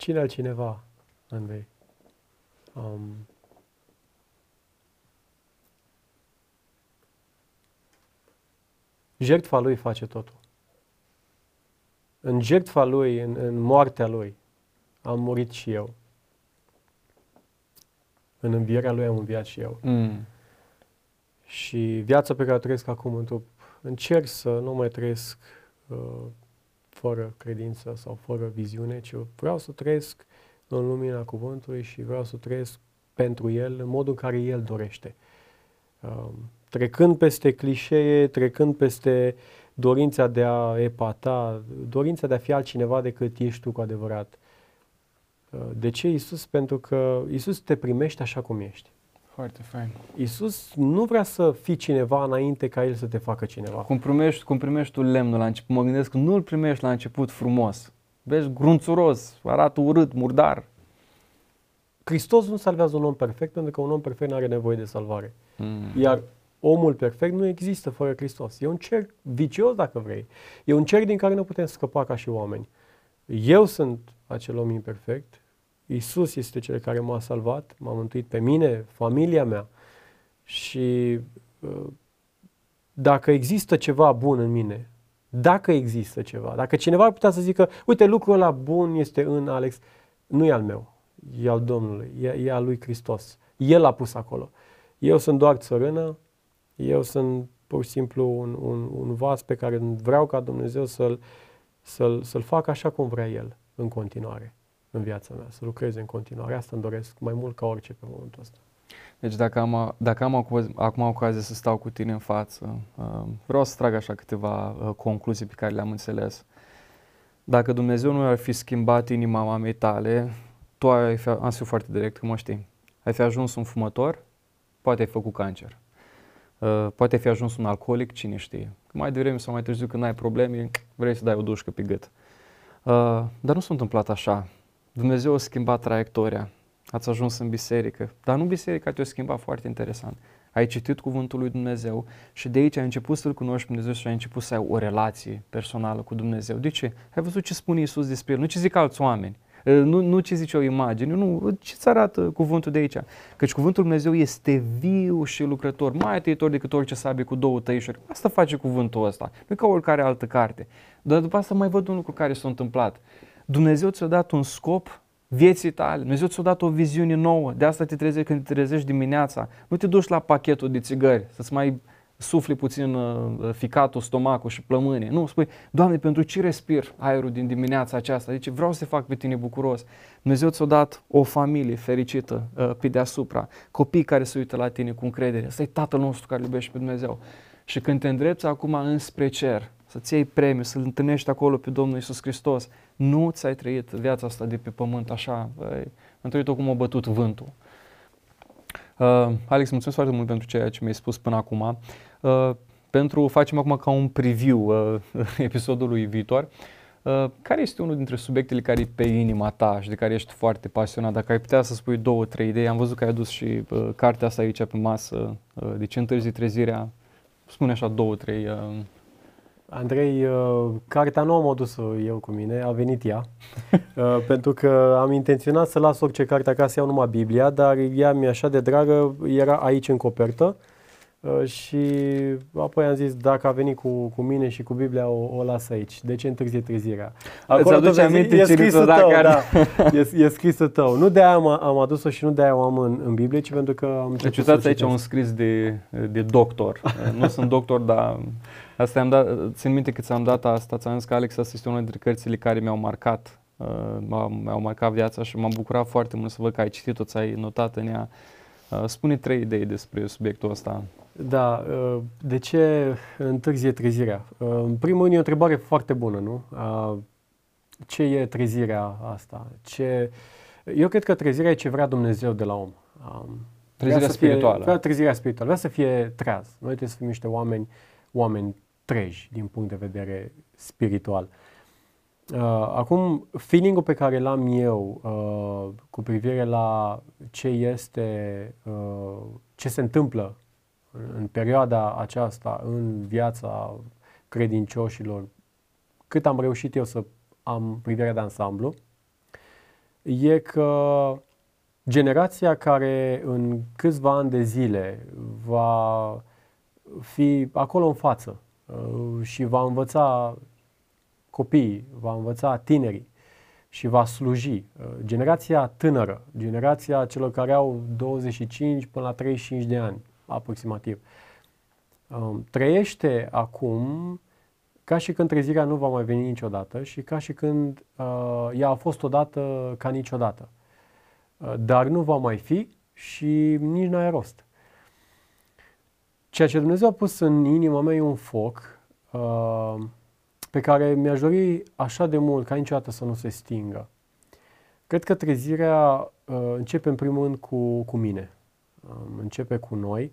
Cine altcineva, Andrei? Um, jertfa lui face totul. În jertfa lui, în, în moartea lui, am murit și eu. În învierea lui am înviat și eu. Mm. Și viața pe care o trăiesc acum în trup, încerc să nu mai trăiesc uh, fără credință sau fără viziune, ci vreau să trăiesc în lumina cuvântului și vreau să trăiesc pentru El în modul în care El dorește. Um, trecând peste clișee, trecând peste dorința de a epata, dorința de a fi altcineva decât ești tu cu adevărat. Uh, de ce Isus? Pentru că Isus te primește așa cum ești. Foarte fain. Iisus nu vrea să fii cineva înainte ca El să te facă cineva. Cum primești, cum primești tu lemnul la început, mă gândesc că nu îl primești la început frumos. Vezi, grunțuros, arată urât, murdar. Hristos nu salvează un om perfect pentru că un om perfect nu are nevoie de salvare. Mm. Iar omul perfect nu există fără Hristos. E un cerc vicios, dacă vrei. E un cerc din care nu putem scăpa ca și oameni. Eu sunt acel om imperfect, Isus este cel care m-a salvat, m-a mântuit pe mine, familia mea și uh, dacă există ceva bun în mine, dacă există ceva, dacă cineva ar putea să zică, uite, lucrul ăla bun este în Alex, nu e al meu, e al Domnului, e, e al lui Hristos. El l-a pus acolo. Eu sunt doar țărână, eu sunt pur și simplu un, un, un vas pe care vreau ca Dumnezeu să-l, să-l, să-l facă așa cum vrea El în continuare în viața mea, să lucrez în continuare. Asta îmi doresc mai mult ca orice pe momentul ăsta. Deci dacă am, dacă am acum ocazia să stau cu tine în față, uh, vreau să trag așa câteva uh, concluzii pe care le-am înțeles. Dacă Dumnezeu nu ar fi schimbat inima mamei tale, tu ai fi, am fi foarte direct, că mă știi, ai fi ajuns un fumător, poate ai făcut cancer. Uh, poate ai fi ajuns un alcoolic, cine știe. Mai devreme sau mai târziu când ai probleme, vrei să dai o dușcă pe gât. Uh, dar nu s-a întâmplat așa. Dumnezeu a schimbat traiectoria. Ați ajuns în biserică. Dar nu biserica te-a schimbat foarte interesant. Ai citit cuvântul lui Dumnezeu și de aici ai început să-L cunoști pe Dumnezeu și ai început să ai o relație personală cu Dumnezeu. De ce? Ai văzut ce spune Isus despre El, nu ce zic alți oameni. Nu, nu ce zice o imagine, nu, ce ți arată cuvântul de aici. Căci cuvântul Dumnezeu este viu și lucrător, mai tăitor decât orice sabie cu două tăișuri. Asta face cuvântul ăsta, nu ca oricare altă carte. Dar după asta mai văd un lucru care s-a întâmplat. Dumnezeu ți-a dat un scop vieții tale, Dumnezeu ți-a dat o viziune nouă, de asta te trezești când te trezești dimineața, nu te duci la pachetul de țigări să-ți mai sufli puțin uh, ficatul, stomacul și plămâne. Nu, spui, Doamne, pentru ce respir aerul din dimineața aceasta? Deci vreau să fac pe tine bucuros. Dumnezeu ți-a dat o familie fericită uh, pe deasupra, copii care se uită la tine cu încredere. Ăsta e Tatăl nostru care iubește pe Dumnezeu. Și când te îndrepți acum înspre cer, să-ți iei premiu, să-L întâlnești acolo pe Domnul Isus Hristos, nu ți-ai trăit viața asta de pe pământ așa, băi, am trăit-o cum a bătut vântul. Uh, Alex, mulțumesc foarte mult pentru ceea ce mi-ai spus până acum. Uh, pentru, facem acum ca un preview uh, episodului viitor. Uh, care este unul dintre subiectele care e pe inima ta și de care ești foarte pasionat? Dacă ai putea să spui două, trei idei, am văzut că ai adus și uh, cartea asta aici pe masă, uh, de ce întârzi trezirea, spune așa două, trei uh, Andrei, uh, cartea nu am adus-o eu cu mine, a venit ea, uh, pentru că am intenționat să las orice carte acasă, iau numai Biblia, dar ea mi-e așa de dragă, era aici în copertă uh, și apoi am zis, dacă a venit cu, cu mine și cu Biblia, o, o las aici. De ce întârzie trezirea? Acolo Îți aduce aminte e scrisul tău, da, e, e scrisul tău. Nu de aia am, am adus-o și nu de aia o am în, în Biblie, ci pentru că am Deci uitați aici un scris de, de doctor. nu sunt doctor, dar Asta am dat, țin minte că ți-am dat asta, ți-am zis că Alex, asta este una dintre cărțile care mi-au marcat, uh, mi-au marcat viața și m-am bucurat foarte mult să văd că ai citit-o, ți-ai notat în ea. Uh, spune trei idei despre subiectul ăsta. Da, uh, de ce întârzie trezirea? Uh, în primul rând e o întrebare foarte bună, nu? Uh, ce e trezirea asta? Ce... Eu cred că trezirea e ce vrea Dumnezeu de la om. Um, trezirea spirituală. Fie, vrea trezirea spirituală, vrea să fie treaz. Noi trebuie să fim niște oameni, oameni treji din punct de vedere spiritual. Uh, acum, feeling-ul pe care l-am eu uh, cu privire la ce este, uh, ce se întâmplă în, în perioada aceasta în viața credincioșilor, cât am reușit eu să am privire de ansamblu, e că generația care în câțiva ani de zile va fi acolo în față, Uh, și va învăța copiii, va învăța tinerii și va sluji. Uh, generația tânără, generația celor care au 25 până la 35 de ani, aproximativ, um, trăiește acum ca și când trezirea nu va mai veni niciodată și ca și când uh, ea a fost odată ca niciodată. Uh, dar nu va mai fi și nici nu are rost. Ceea ce Dumnezeu a pus în inima mea e un foc uh, pe care mi-aș dori așa de mult ca niciodată să nu se stingă. Cred că trezirea uh, începe în primul rând cu, cu mine, um, începe cu noi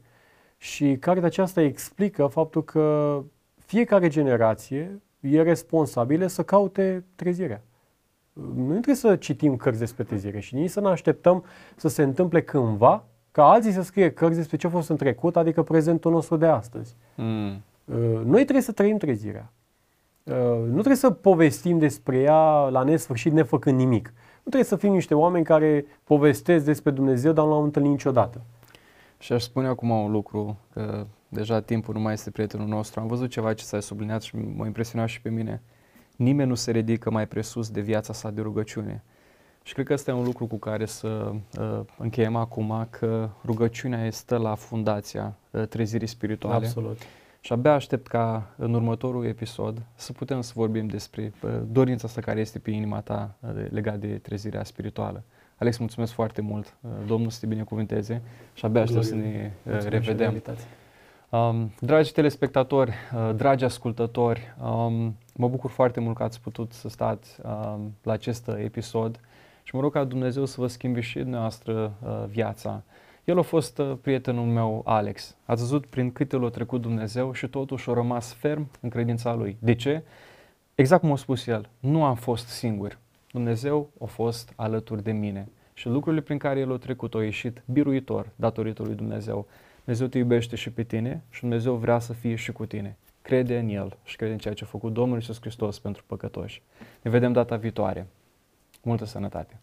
și cartea aceasta explică faptul că fiecare generație e responsabilă să caute trezirea. Nu trebuie să citim cărți despre trezire și nici să ne așteptăm să se întâmple cândva ca alții să scrie cărți despre ce a fost în trecut, adică prezentul nostru de astăzi. Mm. Uh, noi trebuie să trăim trezirea. Uh, nu trebuie să povestim despre ea la nesfârșit nefăcând nimic. Nu trebuie să fim niște oameni care povestesc despre Dumnezeu, dar nu l-au întâlnit niciodată. Și aș spune acum un lucru, că deja timpul nu mai este prietenul nostru. Am văzut ceva ce s-a subliniat și m-a impresionat și pe mine. Nimeni nu se ridică mai presus de viața sa de rugăciune. Și cred că ăsta e un lucru cu care să uh, încheiem acum, că rugăciunea este la fundația uh, trezirii spirituale. Absolut. Și abia aștept ca în următorul episod să putem să vorbim despre uh, dorința asta care este pe inima ta uh, legat de trezirea spirituală. Alex, mulțumesc foarte mult. Uh, Domnul să te binecuvânteze și abia aștept să ne uh, revedem. Um, dragi telespectatori, uh, dragi ascultători, um, mă bucur foarte mult că ați putut să stați um, la acest episod și mă rog ca Dumnezeu să vă schimbe și noastră uh, viața. El a fost uh, prietenul meu, Alex. Ați văzut prin câte l-a trecut Dumnezeu și totuși a rămas ferm în credința lui. De ce? Exact cum a spus el, nu am fost singur. Dumnezeu a fost alături de mine. Și lucrurile prin care el a trecut au ieșit biruitor datorită lui Dumnezeu. Dumnezeu te iubește și pe tine și Dumnezeu vrea să fie și cu tine. Crede în El și crede în ceea ce a făcut Domnul Iisus Hristos pentru păcătoși. Ne vedem data viitoare. Multă sănătate!